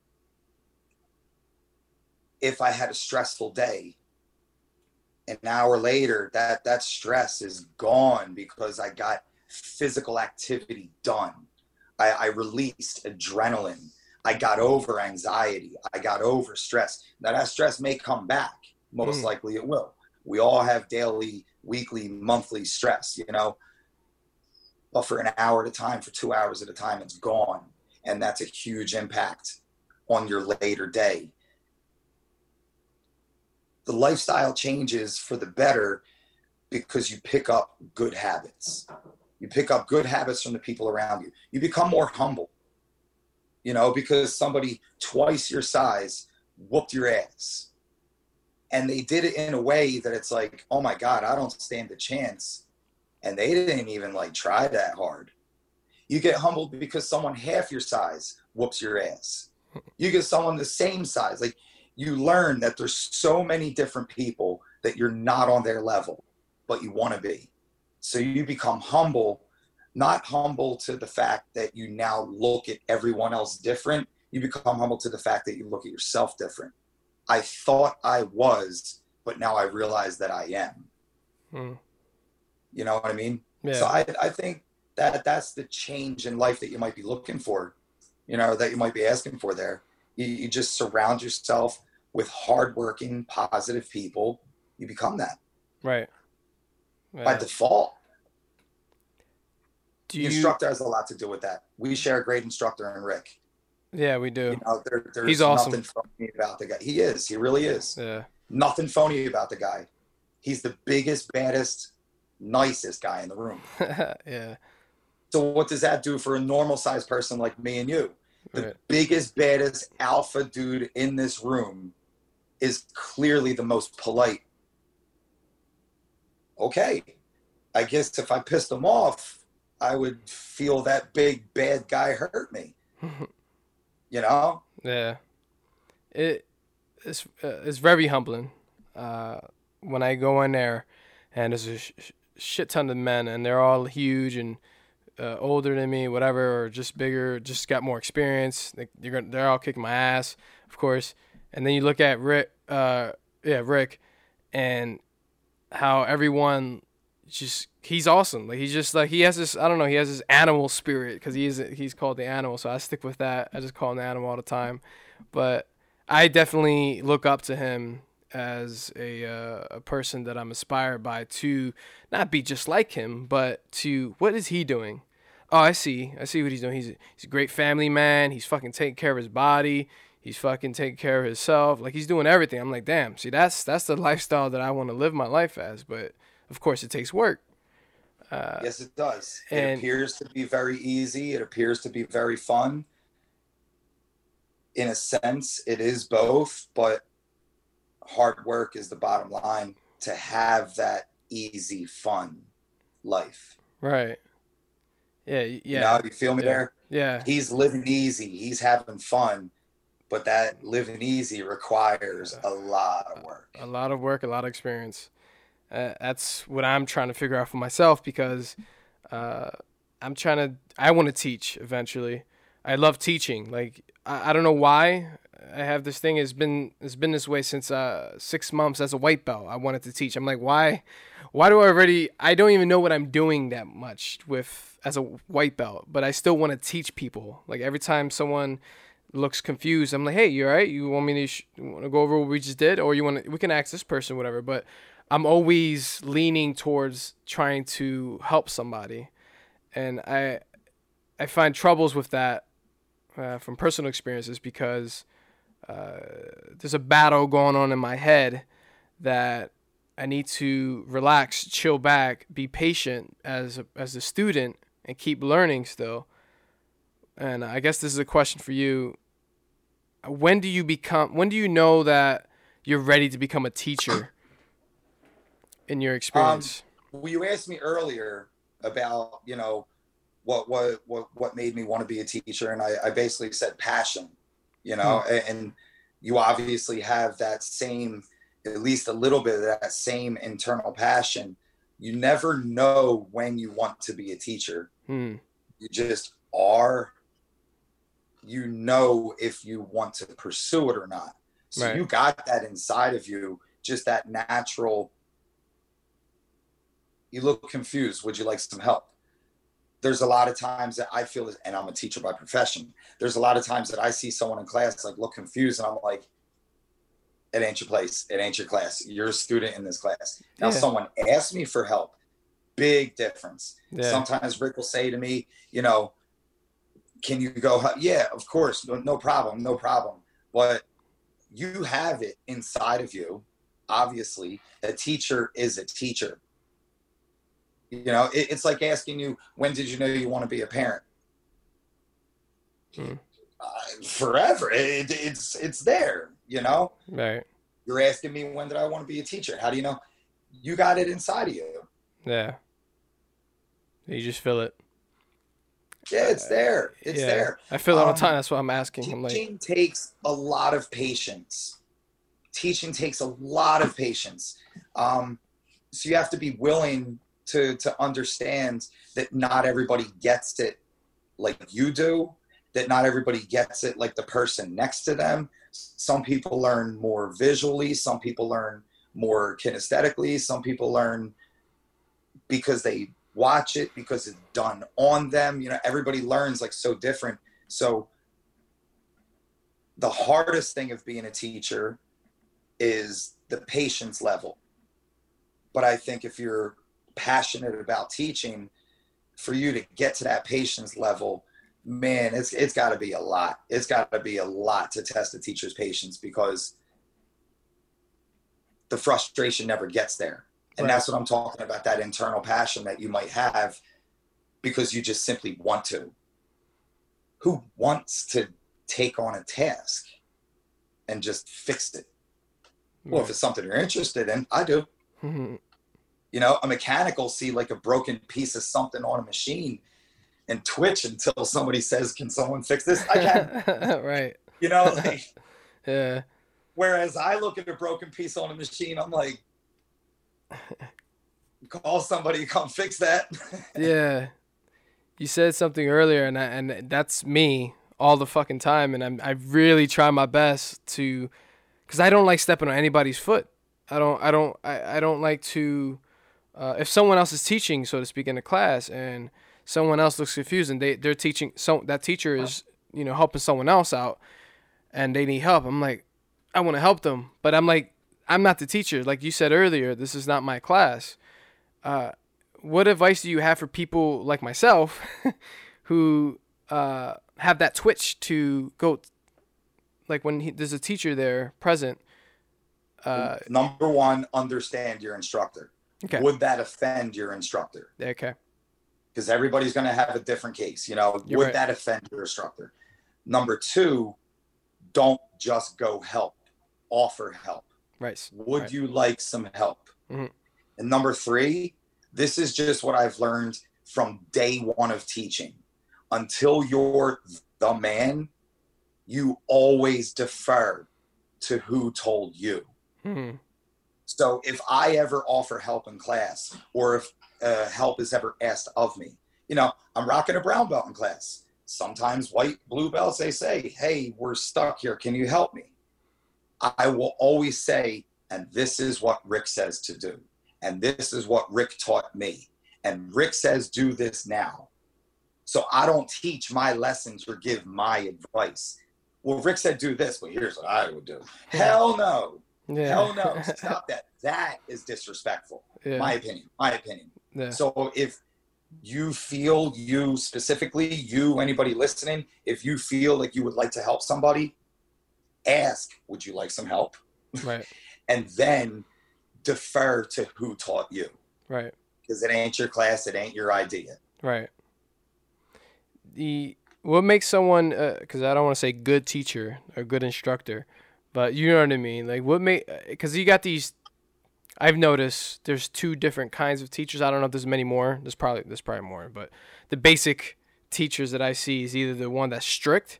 if I had a stressful day, an hour later, that that stress is gone because I got physical activity done. I, I released adrenaline. I got over anxiety. I got over stress. Now that stress may come back. Most mm. likely it will. We all have daily, weekly, monthly stress. You know, but for an hour at a time, for two hours at a time, it's gone. And that's a huge impact on your later day. The lifestyle changes for the better because you pick up good habits. You pick up good habits from the people around you. You become more humble, you know, because somebody twice your size whooped your ass. And they did it in a way that it's like, oh my God, I don't stand a chance and they didn't even like try that hard. You get humbled because someone half your size whoops your ass. You get someone the same size. Like you learn that there's so many different people that you're not on their level, but you want to be. So you become humble, not humble to the fact that you now look at everyone else different. You become humble to the fact that you look at yourself different. I thought I was, but now I realize that I am. Hmm. You know what I mean? Yeah. So I, I think that that's the change in life that you might be looking for, you know, that you might be asking for there. You, you just surround yourself with hardworking, positive people. You become that. Right. Yeah. By default. Do you... The instructor has a lot to do with that. We share a great instructor in Rick. Yeah, we do. You know, there, there's He's awesome. nothing phony about the guy. He is. He really is. Yeah. Nothing phony about the guy. He's the biggest, baddest, nicest guy in the room. yeah. So what does that do for a normal sized person like me and you? The right. biggest, baddest alpha dude in this room is clearly the most polite. Okay. I guess if I pissed him off, I would feel that big bad guy hurt me. you know? Yeah. It it's uh, it's very humbling. Uh, when I go in there and there's a sh- shit ton of men, and they're all huge and uh, older than me, whatever, or just bigger, just got more experience. They, are gonna, they're all kicking my ass, of course. And then you look at Rick, uh, yeah, Rick, and how everyone just he's awesome. Like he's just like he has this I don't know he has this animal spirit because he is he's called the animal. So I stick with that. I just call him the animal all the time. But I definitely look up to him as a uh, a person that I'm inspired by to not be just like him, but to what is he doing? Oh, I see. I see what he's doing. He's he's a great family man. He's fucking taking care of his body. He's fucking taking care of himself. Like he's doing everything. I'm like, damn. See, that's that's the lifestyle that I want to live my life as. But of course, it takes work. Uh, yes, it does. it appears to be very easy. It appears to be very fun. In a sense, it is both, but hard work is the bottom line to have that easy, fun life. Right. Yeah. y- You Yeah. know, you feel me Yeah. there? Yeah. He's living easy. He's having fun, but that living easy requires a lot of work. a lot of work, a lot of experience. Uh, that's what I'm trying to figure out for myself because uh, I'm trying to. I want to teach eventually. I love teaching. Like I, I don't know why I have this thing. It's been it's been this way since uh, six months as a white belt. I wanted to teach. I'm like, why? Why do I already? I don't even know what I'm doing that much with as a white belt, but I still want to teach people. Like every time someone looks confused. I'm like, hey, you all right? You want me to sh- want to go over what we just did, or you want to? We can ask this person, whatever. But I'm always leaning towards trying to help somebody, and I I find troubles with that uh, from personal experiences because uh, there's a battle going on in my head that I need to relax, chill back, be patient as a, as a student, and keep learning still. And I guess this is a question for you. When do you become? When do you know that you're ready to become a teacher? In your experience, Well, you asked me earlier about, you know, what what what what made me want to be a teacher, and I, I basically said passion, you know, and, and you obviously have that same, at least a little bit of that same internal passion. You never know when you want to be a teacher. Hmm. You just are. You know if you want to pursue it or not. So Right. you got that inside of you, just that natural you look confused. Would you like some help? There's a lot of times that I feel, and I'm a teacher by profession. There's a lot of times that I see someone in class like look confused, and I'm like, "It ain't your place. It ain't your class. You're a student in this class." Now, Yeah. someone asks me for help. Big difference. Yeah. Sometimes Rick will say to me, "You know, can you go?" Yeah, of course, no, no problem, no problem. But you have it inside of you. Obviously, a teacher is a teacher you know, it, it's like asking you, when did you know you want to be a parent? Hmm. Uh, forever. It, it's it's there. You know, Right. you're asking me when did I want to be a teacher? How do you know? You got it inside of you. Yeah. You just feel it. Yeah, it's there. It's yeah. there. I feel it all the Um, time. That's why I'm asking. I'm like, Teaching takes a lot of patience. Teaching takes a lot of patience. Um, so you have to be willing to to understand that not everybody gets it like you do. That not everybody gets it like the person next to them. Some people learn more visually. Some people learn more kinesthetically. Some people learn because they watch it because it's done on them. You know, everybody learns like so different. So the hardest thing of being a teacher is the patience level. But I think if you're passionate about teaching, for you to get to that patience level, man, it's it's got to be a lot. It's got to be a lot to test a teacher's patience because the frustration never gets there. And Right. that's what I'm talking about that internal passion that you might have because you just simply want to. Who wants to take on a task and just fix it? Well, if it's something you're interested in, I do. Mm-hmm. You know, a mechanic will see like a broken piece of something on a machine and twitch until somebody says, Can someone fix this? I can't. right. you know, like, Yeah. whereas I look at a broken piece on a machine, I'm like, call somebody come fix that. Yeah. You said something earlier, and I, and that's me all the fucking time, and I'm I really try my best to, cause I don't like stepping on anybody's foot. I don't I don't I, I don't like to, uh, if someone else is teaching, so to speak, in a class, and someone else looks confused, and they they're teaching, so that teacher is you know helping someone else out, and they need help. I'm like, I want to help them, but I'm like, I'm not the teacher. Like you said earlier, this is not my class. Uh, what advice do you have for people like myself who uh, have that twitch to go like when he, there's a teacher there present. Uh, Number one, understand your instructor. Okay. Would that offend your instructor? okay. Because everybody's going to have a different case. You know, You're would right. that offend your instructor? Number two, don't just go help. Offer help. Right. Would Right. you like some help? Mhm. And number three, this is just what I've learned from day one of teaching. Until you're the man, you always defer to who told you. Mhm. So if I ever offer help in class, or if uh, help is ever asked of me, you know, I'm rocking a brown belt in class. Sometimes white, blue belts, they say, hey, we're stuck here. Can you help me? I will always say, and this is what Rick says to do. And this is what Rick taught me. And Rick says, do this now. So I don't teach my lessons or give my advice. Well, Rick said, do this, but here's what I would do. Hell no. Yeah. Hell no. Stop that. That is disrespectful. yeah. My opinion. My opinion. yeah. So if you feel you specifically, you, anybody listening, if you feel like you would like to help somebody, ask, would you like some help? right. And then defer to who taught you. Right. Because it ain't your class, it ain't your idea. Right. The what makes someone uh, because I don't want to say good teacher or good instructor, but you know what I mean. Like what make because you got these. I've noticed there's two different kinds of teachers. I don't know if there's many more. There's probably there's probably more, but the basic teachers that I see is either the one that's strict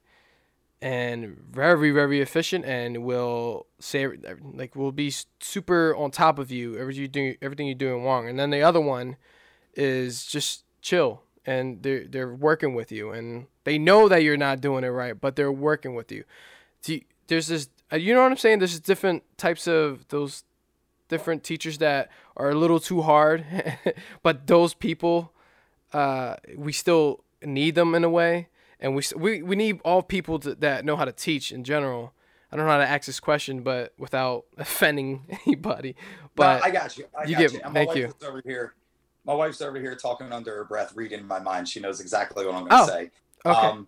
and very very efficient and will say like will be super on top of you everything you do everything you're doing wrong, and then the other one is just chill and they're they're working with you and they know that you're not doing it right, but they're working with you. You- There's this, uh, you know what I'm saying? There's just different types of those different teachers that are a little too hard, but those people, uh, we still need them in a way, and we we we need all people to, that know how to teach in general. I don't know how to ask this question, but without offending anybody. But But I got you. I you got get- you. And thank you. over here. My wife's over here talking under her breath, reading my mind. She knows exactly what I'm going to Oh, say. okay, Um,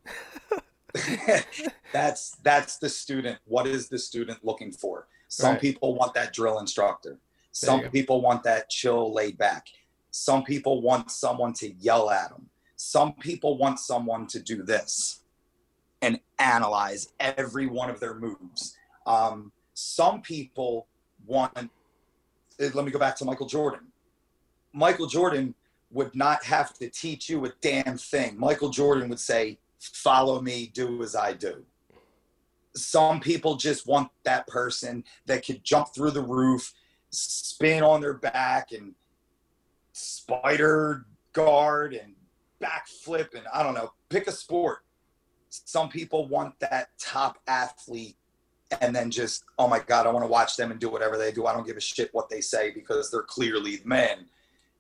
that's that's the student. What is the student looking for? Some Right. people want that drill instructor. Some people want that chill, laid back. Some people want someone to yell at them. Some people want someone to do this and analyze every one of their moves. Um, some people want. uh, Let me go back to Michael Jordan. Michael Jordan would not have to teach you a damn thing. Michael Jordan would say, Follow me, do as I do. Some people just want that person that could jump through the roof, spin on their back, and spider guard and backflip, and I don't know, pick a sport. Some people want that top athlete and then just, oh my God, I want to watch them and do whatever they do. I don't give a shit what they say because they're clearly men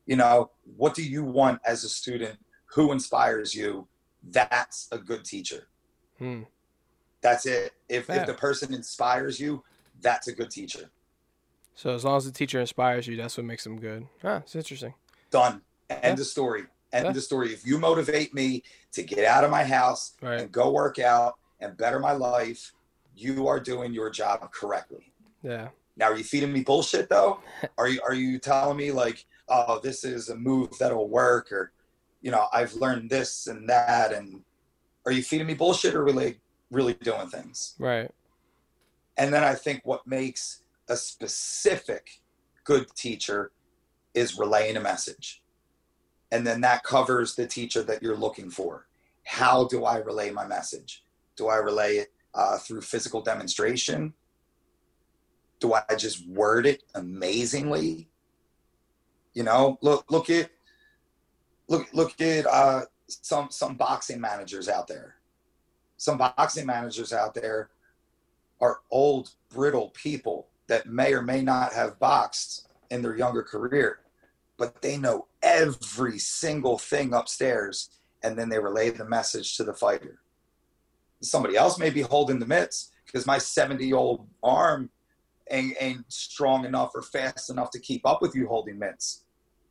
you know what do you want as a student who inspires you that's a good teacher Hmm. that's it if, Yeah. if the person inspires you that's a good teacher So as long as the teacher inspires you, that's what makes them good. Ah, it's interesting. done end Yeah. of story end Yeah. of story if you motivate me to get out of my house Right. and go work out and better my life you are doing your job correctly Yeah. Now, are you feeding me bullshit though? Are you are you telling me like, oh, this is a move that'll work, or you know, I've learned this and that, and are you feeding me bullshit or really really doing things? Right. And then I think what makes a specific good teacher is relaying a message, and then that covers the teacher that you're looking for. How do I relay my message? Do I relay it uh, through physical demonstration? do I just word it amazingly? You know, look look at look look at uh, some some boxing managers out there. Some boxing managers out there are old, brittle people that may or may not have boxed in their younger career, but they know every single thing upstairs, and then they relay the message to the fighter. Somebody else may be holding the mitts because my 70 year old arm ain't, ain't strong enough or fast enough to keep up with you holding mitts.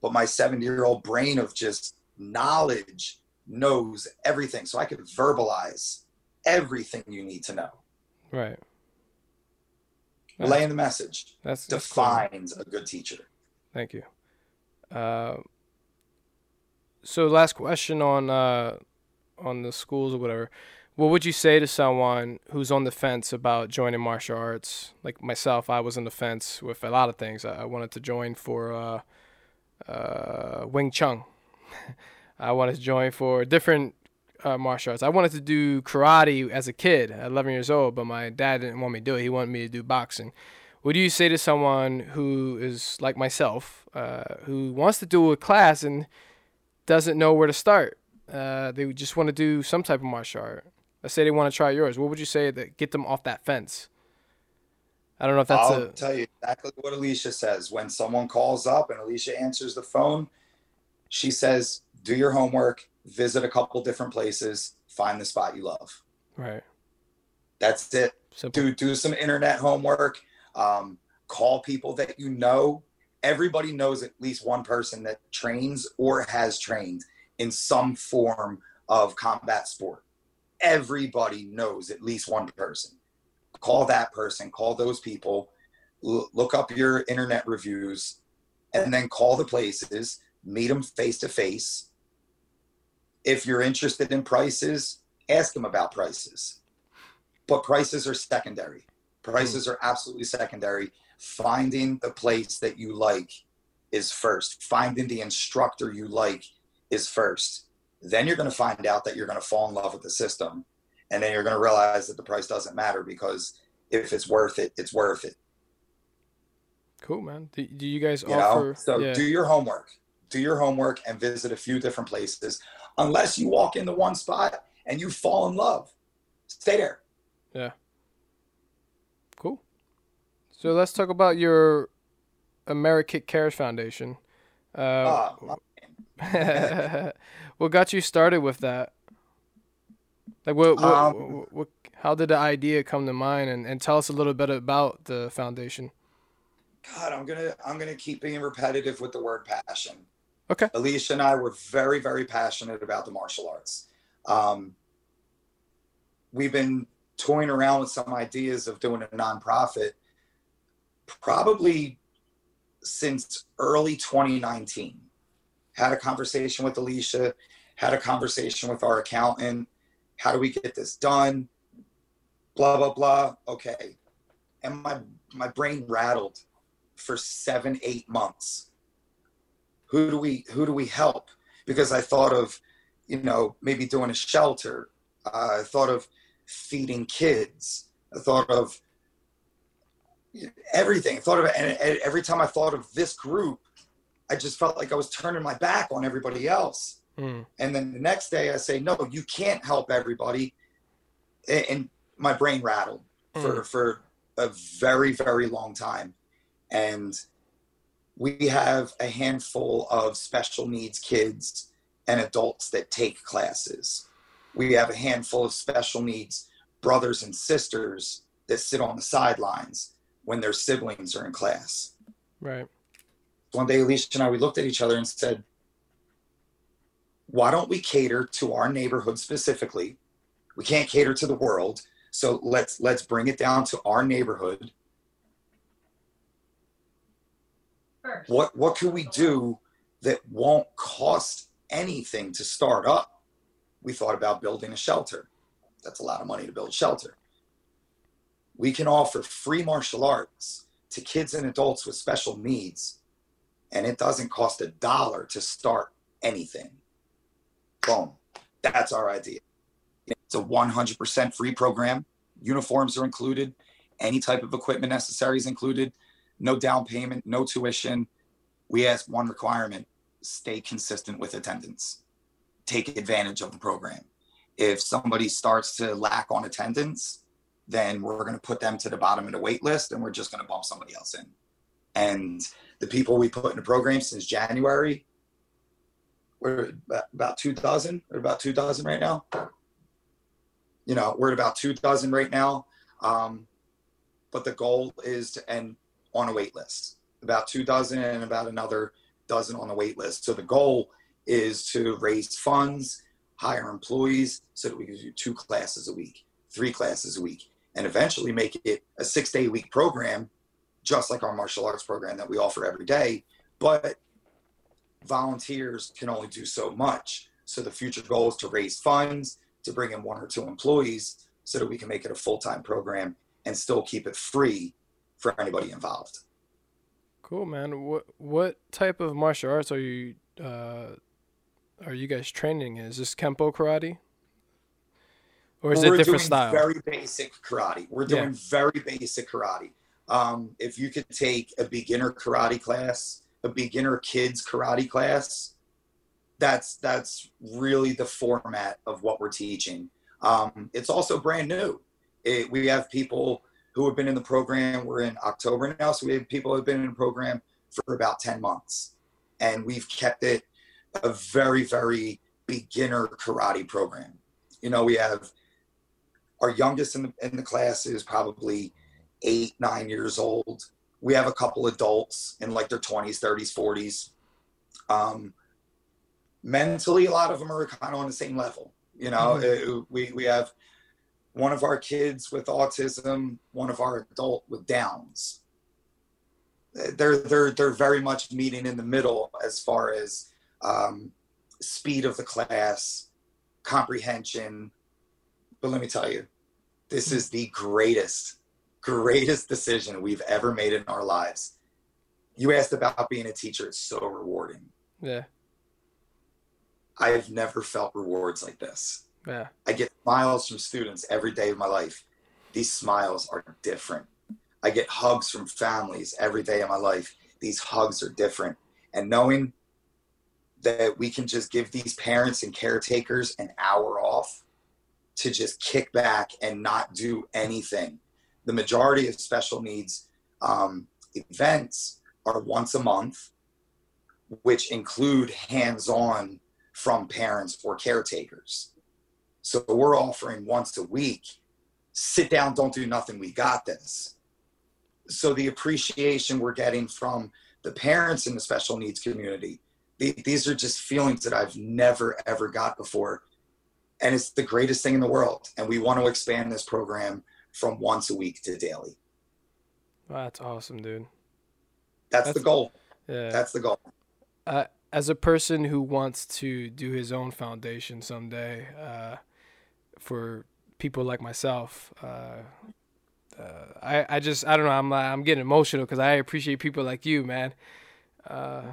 But my 70 year old brain of just knowledge knows everything. So I can verbalize everything you need to know. Right. Relaying the message That's, that's cool. defines a good teacher. Thank you. Uh, so last question on uh, on the schools or whatever. What would you say to someone who's on the fence about joining martial arts? Like myself, I was on the fence with a lot of things. I, I wanted to join for uh, uh, Wing Chun. I wanted to join for different uh, martial arts. I wanted to do karate as a kid at 11 years old, but my dad didn't want me to do it. He wanted me to do boxing. What do you say to someone who is like myself, uh, who wants to do a class and doesn't know where to start? Uh, they just want to do some type of martial art. Let's say they want to try yours. What would you say to get them off that fence? I don't know if that's I'll a tell you exactly what Alicia says. When someone calls up and Alicia answers the phone, she says, "Do your homework, visit a couple different places, find the spot you love." right. That's it. Simple. do do some internet homework um, call people that you know everybody knows at least one person that trains or has trained in some form of combat sport everybody knows at least one person call that person call those people l- look up your internet reviews and then call the places meet them face to face if you're interested in prices ask them about prices. But prices are secondary. Prices are absolutely secondary. Finding the place that you like is first. Finding the instructor you like is first. Then you're going to find out that you're going to fall in love with the system and then you're going to realize that the price doesn't matter because if it's worth it it's worth it Cool, man. Do, do you guys you offer? know so yeah. do your homework do your homework and visit a few different places unless you walk into one spot and you fall in love stay there Yeah. Cool. So let's talk about your Amerikick Cares Foundation. Uh, Ah, what got you started with that? Like, what, what, Um, what, what, how did the idea come to mind? And, and tell us a little bit about the foundation. God, I'm gonna I'm gonna keep being repetitive with the word passion. Okay. Alicia and I were very very passionate about the martial arts. Um, we've been toying around with some ideas of doing a nonprofit, probably since early 2019. Had a conversation with Alicia, had a conversation with our accountant. How do we get this done? Blah blah blah. Okay, and my my brain rattled for seven eight months. Who do we who do we help? Because i thought of you know maybe doing a shelter. Uh, i thought of feeding kids. I thought of everything. I thought of and and every time i thought of this group i just felt like i was turning my back on everybody else Mm, and then the next day I say, no, you can't help everybody. And my brain rattled for, for a very, very long time. And we have a handful of special needs kids and adults that take classes. We have a handful of special needs brothers and sisters that sit on the sidelines when their siblings are in class right. one day alicia and i we looked at each other and said why don't we cater to our neighborhood specifically? We can't cater to the world. So let's let's bring it down to our neighborhood. First. what what can we do that won't cost anything to start up? We thought about building a shelter. That's a lot of money to build a shelter. We can offer free martial arts to kids and adults with special needs and it doesn't cost a dollar to start anything boom that's our idea it's a 100% free program uniforms are included any type of equipment necessary is included no down payment, no tuition. We ask one requirement stay consistent with attendance, take advantage of the program. If somebody starts to lack on attendance, then we're going to put them to the bottom of the wait list and we're just going to bump somebody else in. And the people we put in the program since January, we're about two dozen, we're about two dozen right now. You know, we're at about two dozen right now. Um, but the goal is to end on a wait list, about two dozen and about another dozen on the wait list. So the goal is to raise funds, hire employees so that we can do two classes a week, three classes a week, and eventually make it a six day week program, just like our martial arts program that we offer every day. But volunteers can only do so much. So the future goal is to raise funds, to bring in one or two employees so that we can make it a full time program and still keep it free for anybody involved. Cool, man. What what type of martial arts are you uh, are you guys training in? Is this Kenpo karate? Or is it different doing style? Very basic karate. We're Yeah. doing very basic karate. Um, if you could take a beginner karate class, a beginner kids karate class, that's that's really the format of what we're teaching. Um, it's also brand new. It, we have people who have been in the program. We're in October now, so we have people who have been in the program for about ten months, and we've kept it a very very beginner karate program. You know, we have our youngest in the, in the class is probably eight, nine years old. We have a couple adults in like their 20s, 30s, 40s. Um, mentally, a lot of them are kind of on the same level. You know, Uh, we, we have one of our kids with autism, one of our adult with Downs. Uh, They're, they're, they're very much meeting in the middle as far as um, speed of the class, comprehension. But let me tell you, this is the greatest, greatest decision we've ever made in our lives. You asked about being a teacher, it's so rewarding. Yeah, I've never felt rewards like this. yeah. I get smiles from students every day of my life. These smiles are different. I get hugs from families every day of my life. These hugs are different. And knowing that we can just give these parents and caretakers an hour off to just kick back and not do anything. The majority of special needs um, events are once a month, which include hands on from parents or caretakers. So we're offering once a week. Sit down, don't do nothing. We got this. So the appreciation we're getting from the parents in the special needs community, the- these are just feelings that I've never ever got before, and it's the greatest thing in the world. And we want to expand this program from once a week to daily. Wow, that's awesome, dude. That's, the goal. Yeah. That's the goal. as a person who wants to do his own foundation someday, uh, for people like myself, uh, uh, I I just I don't know I'm like, I'm getting emotional because I appreciate people like you, man. Uh,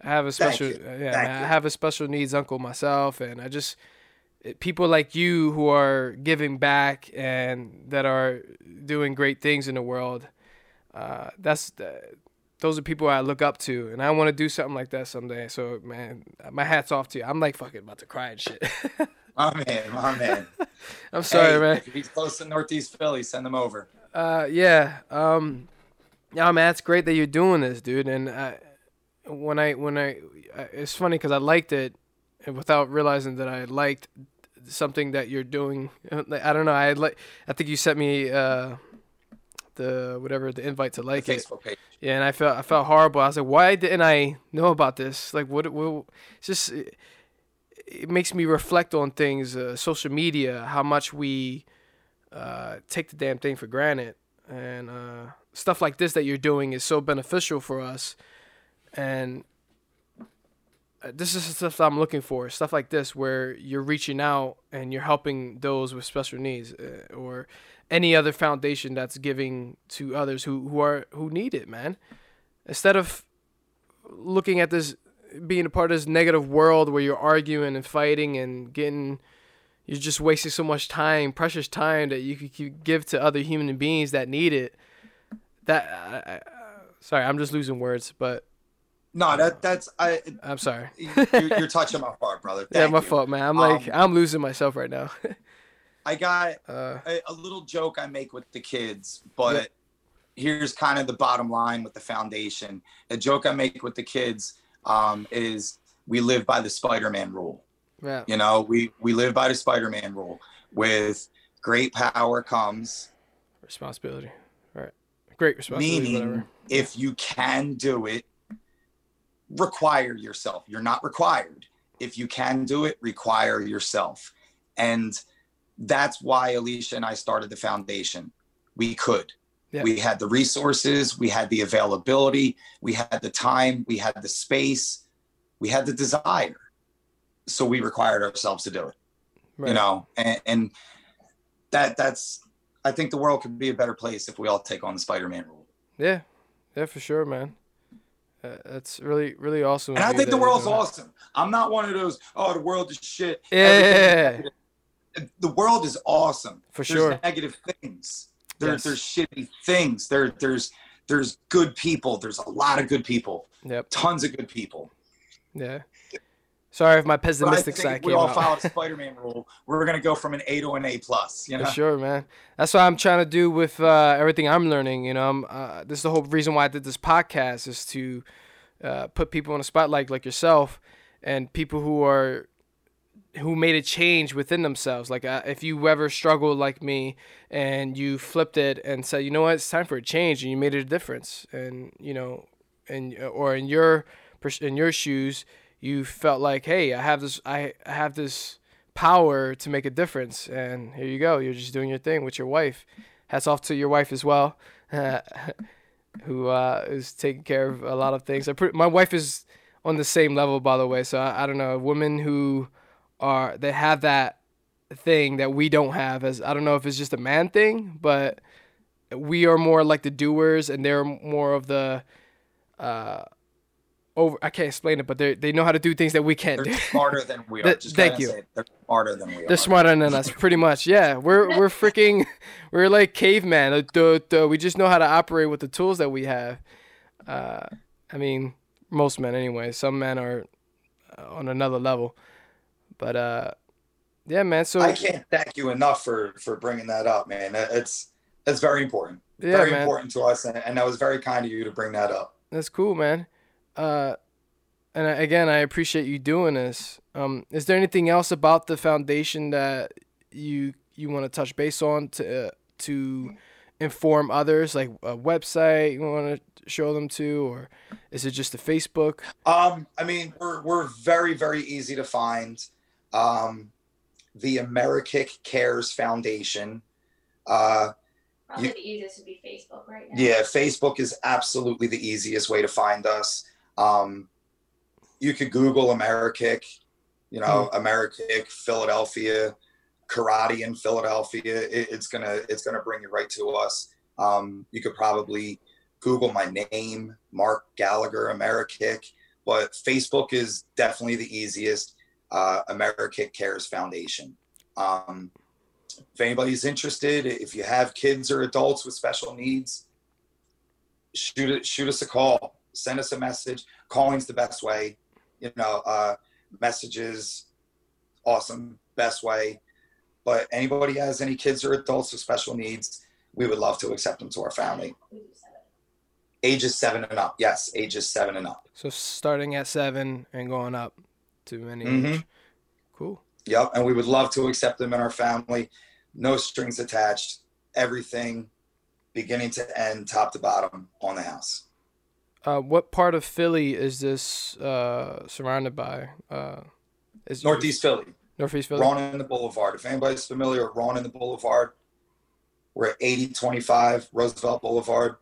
I have a special uh, yeah, man, I have a special needs uncle myself, and I just people like you who are giving back and that are doing great things in the world. Uh, that's the, those are people I look up to, and I want to do something like that someday. So, man, my hat's off to you. I'm like fucking about to cry and shit. My man, my man. I'm sorry, Hey, man. If he's close to Northeast Philly, send him over. Uh, yeah. Um, yeah, man, it's great that you're doing this, dude. And I, when I when I, I- it's funny because I liked it, without realizing that I liked something that you're doing. I don't know. I like. I think you sent me uh, the whatever the invite to like it. Facebook page. Yeah, and I felt I felt horrible. I was like, why didn't I know about this? Like, what? what it's just it, it makes me reflect on things. Uh, social media, how much we uh, take the damn thing for granted, and uh, stuff like this that you're doing is so beneficial for us. And uh, this is stuff I'm looking for. Stuff like this, where you're reaching out and you're helping those with special needs, uh, or any other foundation that's giving to others who, who are who need it, man. Instead of looking at this being a part of this negative world where you're arguing and fighting and getting you're just wasting so much time, precious time that you could could give to other human beings that need it. That I, I, sorry, I'm just losing words, but No, that that's I. I'm sorry. You're, you're touching my heart, brother. yeah, my you. fault, man. I'm like Um, I'm losing myself right now. I got uh, a, a little joke I make with the kids, but here's kind of the bottom line with the foundation. A joke I make with the kids um, is we live by the Spider-Man rule. yeah, You know, we we live by the Spider-Man rule. With great power comes responsibility. Right. Great responsibility. meaning whatever. if you can do it, require yourself. You're not required. If you can do it, require yourself. And that's why Alicia and I started the foundation. We could. Yeah. We had the resources, we had the availability, we had the time, we had the space, we had the desire. So we required ourselves to do it. Right. You know, and, and that that's I think the world could be a better place if we all take on the Spider-Man rule. Yeah, yeah, for sure, man. That's really, really awesome. And I think the world's awesome. I'm not one of those, oh, the world is shit. Yeah, The world is awesome. for There's sure. negative things. There, Yes. There's shitty things. There, there's there's good people. There's a lot of good people. Yep. Tons of good people. Yeah. Sorry if my pessimistic side if we all out. follow the Spider-Man rule, we're gonna go from an A to an A plus. You know. For sure, man. That's what I'm trying to do with uh, everything I'm learning. You know, I'm, uh, this is the whole reason why I did this podcast is to uh, put people in a spotlight like yourself and people who are who made a change within themselves. Like uh, if you ever struggled like me and you flipped it and said, you know what, it's time for a change, and you made a difference, and you know, and or in your in your shoes, you felt like, hey, I have this, I, have this power to make a difference, and here you go, you're just doing your thing with your wife. Hats off to your wife as well, who uh, is taking care of a lot of things. Pre- my wife is on the same level, by the way. So I, I don't know, women who are they have that thing that we don't have. As I don't know if it's just a man thing, but we are more like the doers, and they're more of the uh, over. I can't explain it, but they they know how to do things that we can't do. They're smarter than we are. Th- Just thank you. say it. They're smarter than we are. They're smarter than us, pretty much. Yeah, we're we're freaking, we're like caveman. Uh, duh, duh. We just know how to operate with the tools that we have. Uh, I mean, most men anyway. Some men are uh, on another level, but uh, yeah, man. So I can't thank you enough for for bringing that up, man. It's It's very important. yeah, very man. important to us, and, and that was very kind of you to bring that up. That's cool, man. Uh, and I, again, I appreciate you doing this. Um, is there anything else about the foundation that you you want to touch base on to uh, to inform others, like a website you want to show them to, or is it just a Facebook? Um, I mean, we're we're very very easy to find. Um, the Amerikick Cares Foundation. Uh, Probably You- the easiest would be Facebook right now. yeah, Facebook is absolutely the easiest way to find us. Um, you could Google Amerikick, you know, Amerikick Philadelphia, karate in Philadelphia. It, it's gonna it's gonna bring you right to us. Um, you could probably Google my name, Mark Gallagher, Amerikick, but Facebook is definitely the easiest. Uh, Amerikick Cares Foundation. Um, if anybody's interested, if you have kids or adults with special needs, shoot it, shoot us a call, send us a message. Calling's the best way. You know, uh, messages, awesome, best way. But anybody has any kids or adults with special needs, we would love to accept them to our family. We do seven. Ages seven and up. Yes, ages seven and up. So starting at seven and going up to any Mhm. age. Cool. Yep. And we would love to accept them in our family. No strings attached. Everything beginning to end, top to bottom on the house. Uh, what part of Philly is this uh, surrounded by? Uh, is Northeast Philly. Northeast Philly. Rhawn in the Boulevard. If anybody's familiar with Rhawn in the Boulevard, we're at 8025 Roosevelt Boulevard.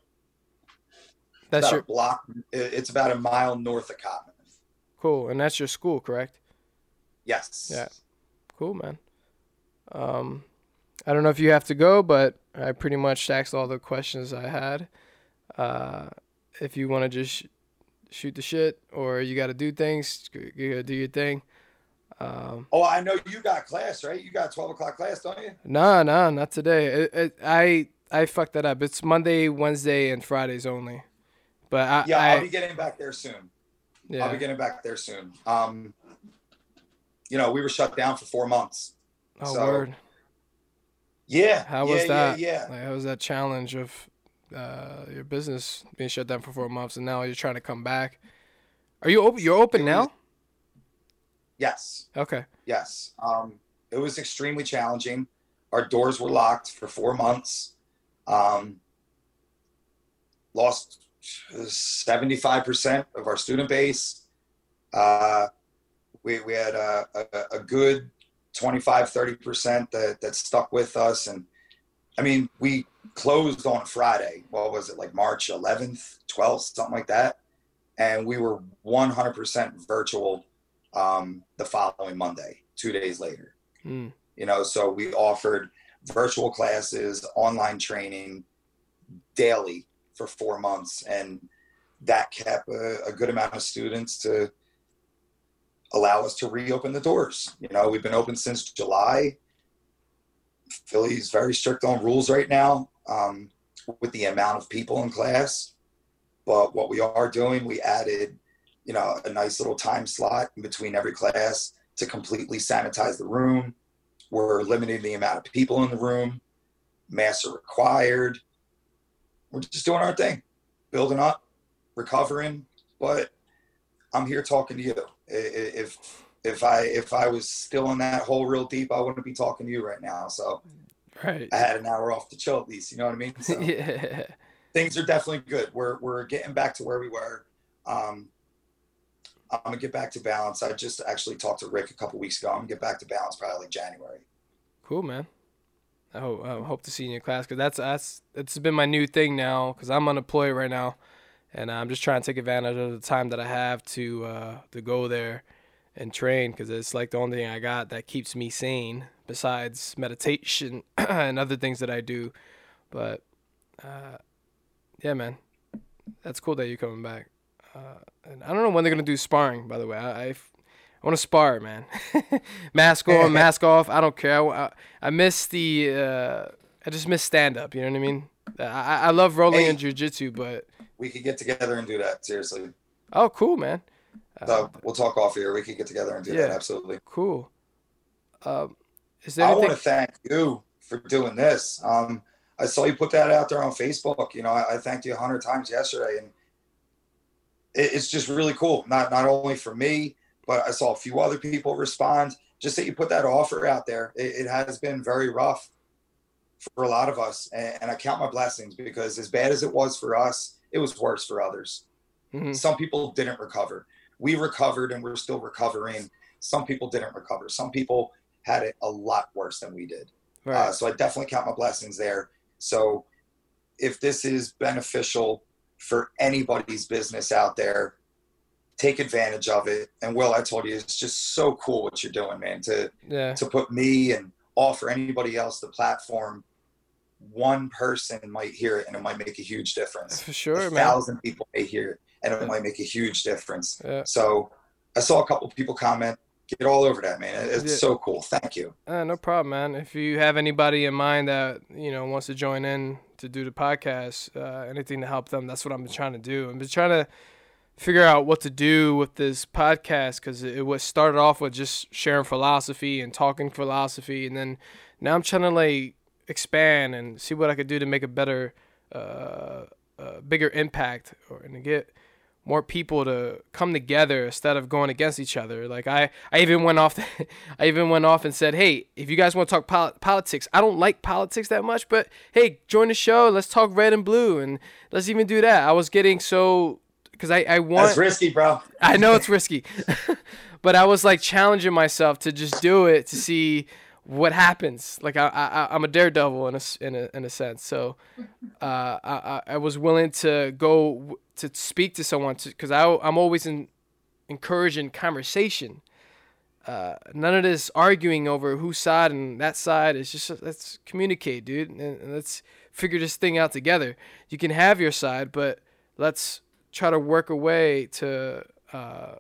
That's your a block. It's about a mile north of Cottman. cool, and that's your school, correct? Yes. Yeah. Cool, man. Um, I don't know if you have to go, but I pretty much asked all the questions I had. Uh, if you want to just sh- shoot the shit or you got to do things, you gotta do your thing. Um, Oh, I know you got class, right? You got 12 o'clock class, don't you? nah, nah, not today. It, it, I I fucked that up. It's Monday, Wednesday, and Fridays only. But I, Yeah, I I'll be getting back there soon. Yeah. I'll be getting back there soon. Um, you know, we were shut down for four months. oh, so- word. Yeah. How yeah, was that? Yeah, yeah. Like, how was that challenge of uh, your business being shut down for four months, and now you're trying to come back? Are you open? You're open now? Yes. Okay. Yes. Um, it was extremely challenging. Our doors were locked for four months. Um, lost 75% of our student base. Uh, we, we had a, a, a good 25, 30% that, that stuck with us. And I mean, we closed on Friday. What was it, like March 11th, 12th, something like that? And we were 100% virtual um, the following Monday, two days later. Mm. You know, so we offered virtual classes, online training daily for four months. And that kept a, a good amount of students to allow us to reopen the doors. You know, we've been open since July. Philly's very strict on rules right now um, with the amount of people in class. But what we are doing, we added, you know, a nice little time slot in between every class to completely sanitize the room. We're limiting the amount of people in the room. Masks are required. We're just doing our thing, building up, recovering. But I'm here talking to you. If if I if I was still in that hole real deep, I wouldn't be talking to you right now. So Right. I had an hour off to chill at least. You know what I mean? So yeah. things are definitely good. We're we're getting back to where we were. Um, I'm gonna get back to balance. I just actually talked to Rick a couple weeks ago. I'm gonna get back to balance probably like January. Cool, man. I hope, I hope to see you in your class because that's that's it's been my new thing now because I'm unemployed right now, and I'm just trying to take advantage of the time that I have to uh, to go there and train because it's like the only thing I got that keeps me sane besides meditation and other things that I do. But uh, yeah, man, that's cool that you're coming back. Uh, and I don't know when they're gonna do sparring. By the way, I, I I want to spar, man. mask on, mask off. I don't care. I, I, I miss the. Uh, I just miss stand up. You know what I mean? I, I love rolling Hey. and jujitsu, but We could get together and do that. Seriously. oh, cool, man. Uh, we'll talk off here. We could get together and do that. Absolutely. cool. Um, is there I want to thank you for doing this. Um, I saw you put that out there on Facebook. You know, I, I thanked you a hundred times yesterday, and it, it's just really cool. Not not only for me, but I saw a few other people respond. Just that you put that offer out there. It, it has been very rough for a lot of us, and, and I count my blessings because as bad as it was for us, it was worse for others. Mhm. Some people didn't recover. We recovered, and we're still recovering. Some people didn't recover. Some people had it a lot worse than we did. Right. Uh, so I definitely count my blessings there. So if this is beneficial for anybody's business out there, take advantage of it. And Will, I told you, it's just so cool what you're doing, man. To yeah. to put me and offer anybody else the platform. One person might hear it and it might make a huge difference. For sure, a man. thousand people may hear it and it might make a huge difference. Yeah. So I saw a couple people comment. Get all over that, man. It's Yeah. so cool. Thank you. Uh, no problem, man. If you have anybody in mind that you know wants to join in to do the podcast, uh, anything to help them, that's what I'm trying to do. I'm just trying to figure out what to do with this podcast because it was started off with just sharing philosophy and talking philosophy, and then now I'm trying to like expand and see what I could do to make a better, uh, uh, bigger impact, or and to get more people to come together instead of going against each other. Like I, I even went off, I even went off and said, hey, if you guys want to talk pol- politics, I don't like politics that much, but hey, join the show. Let's talk red and blue, and let's even do that. I was getting so because I, I want. That's risky, bro. I know it's risky, but I was like challenging myself to just do it to see what happens. Like I, I I'm a daredevil in a in a in a sense. So uh, I I- I was willing to go to speak to someone because I I'm always in encouraging conversation. Uh, none of this arguing over whose side and that side. is just let's communicate, dude, and, and let's figure this thing out together. You can have your side, but let's try to work a way to uh,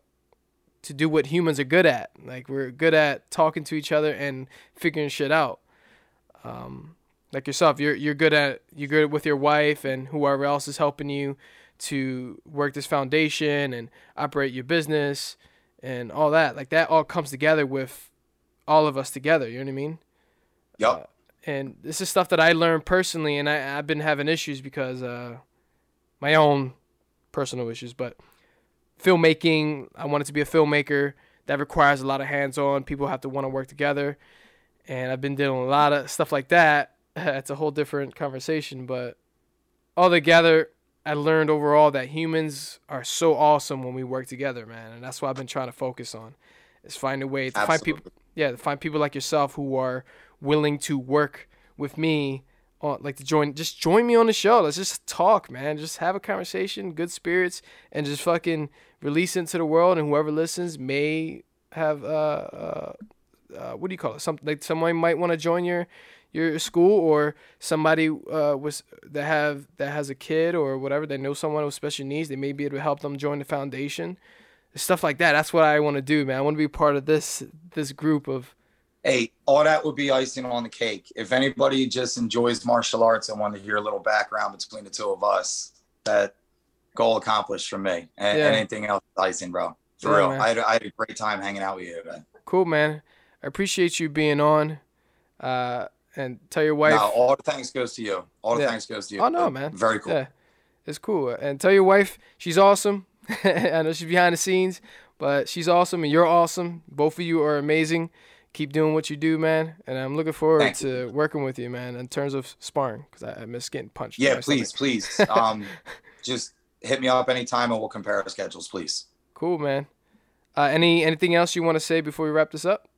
to do what humans are good at. Like we're good at talking to each other and figuring shit out. Um, like yourself, you're you're good at you're good with your wife and whoever else is helping you to work this foundation and operate your business and all that. Like that all comes together with all of us together. You know what I mean? Yep. and this is stuff that I learned personally, and I, I've been having issues because uh, my own personal issues. But filmmaking, I wanted to be a filmmaker. That requires a lot of hands-on. People have to want to work together, and I've been doing a lot of stuff like that. it's a whole different conversation, but all altogether, I learned overall that humans are so awesome when we work together, man, and that's what I've been trying to focus on. Is find a way to find people Absolutely. yeah, find people like yourself who are willing to work with me on like to join just join me on the show. Let's just talk, man. Just have a conversation, good spirits, and just fucking release into the world and whoever listens may have uh uh, uh what do you call it? Something like someone might want to join your your school or somebody uh was that have that has a kid or whatever they know someone with special needs they may be able to help them join the foundation stuff like that that's what i want to do man i want to be part of this this group of Hey, all that would be icing on the cake. If anybody just enjoys martial arts and want to hear a little background between the two of us, that goal accomplished for me. And Yeah. anything else icing, bro. For Yeah, real. man. I had, I had a great time hanging out with you today. cool man i appreciate you being on uh and tell your wife No, all the thanks goes to you. All the Yeah. thanks goes to you. Oh, no, man. Very cool. Yeah, it's cool. And tell your wife she's awesome. I know she's behind the scenes, but she's awesome and you're awesome. Both of you are amazing. Keep doing what you do, man. And I'm looking forward Thank to working with you, man, in terms of sparring because I, I miss getting punched. Yeah, please, please. Um, just hit me up anytime and we'll compare our schedules, please. Cool, man. Uh, any anything else you want to say before we wrap this up?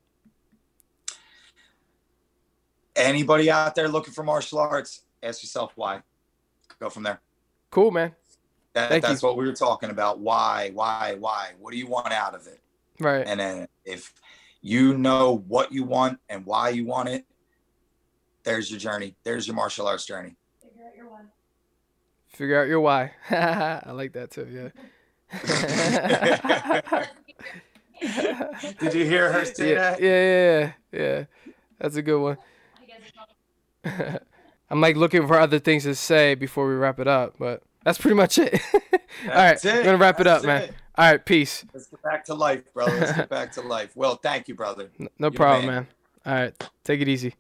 Anybody out there looking for martial arts, ask yourself why. Go from there. Cool, man. That, that's what we were talking about. Why, why, why? What do you want out of it? Right. And then if you know what you want and why you want it, there's your journey. There's your martial arts journey. Figure out your one. Figure out your why. I like that too. Yeah. Did you hear her say yeah, that? yeah, yeah, yeah, yeah. That's a good one. I guess it's not I'm like looking for other things to say before we wrap it up, but that's pretty much it. All right, it. we're gonna wrap it up, That's man. All right, peace. Let's get back to life, brother. Let's get back to life. Well, thank you, brother. N- No problem, man. man. All right, take it easy.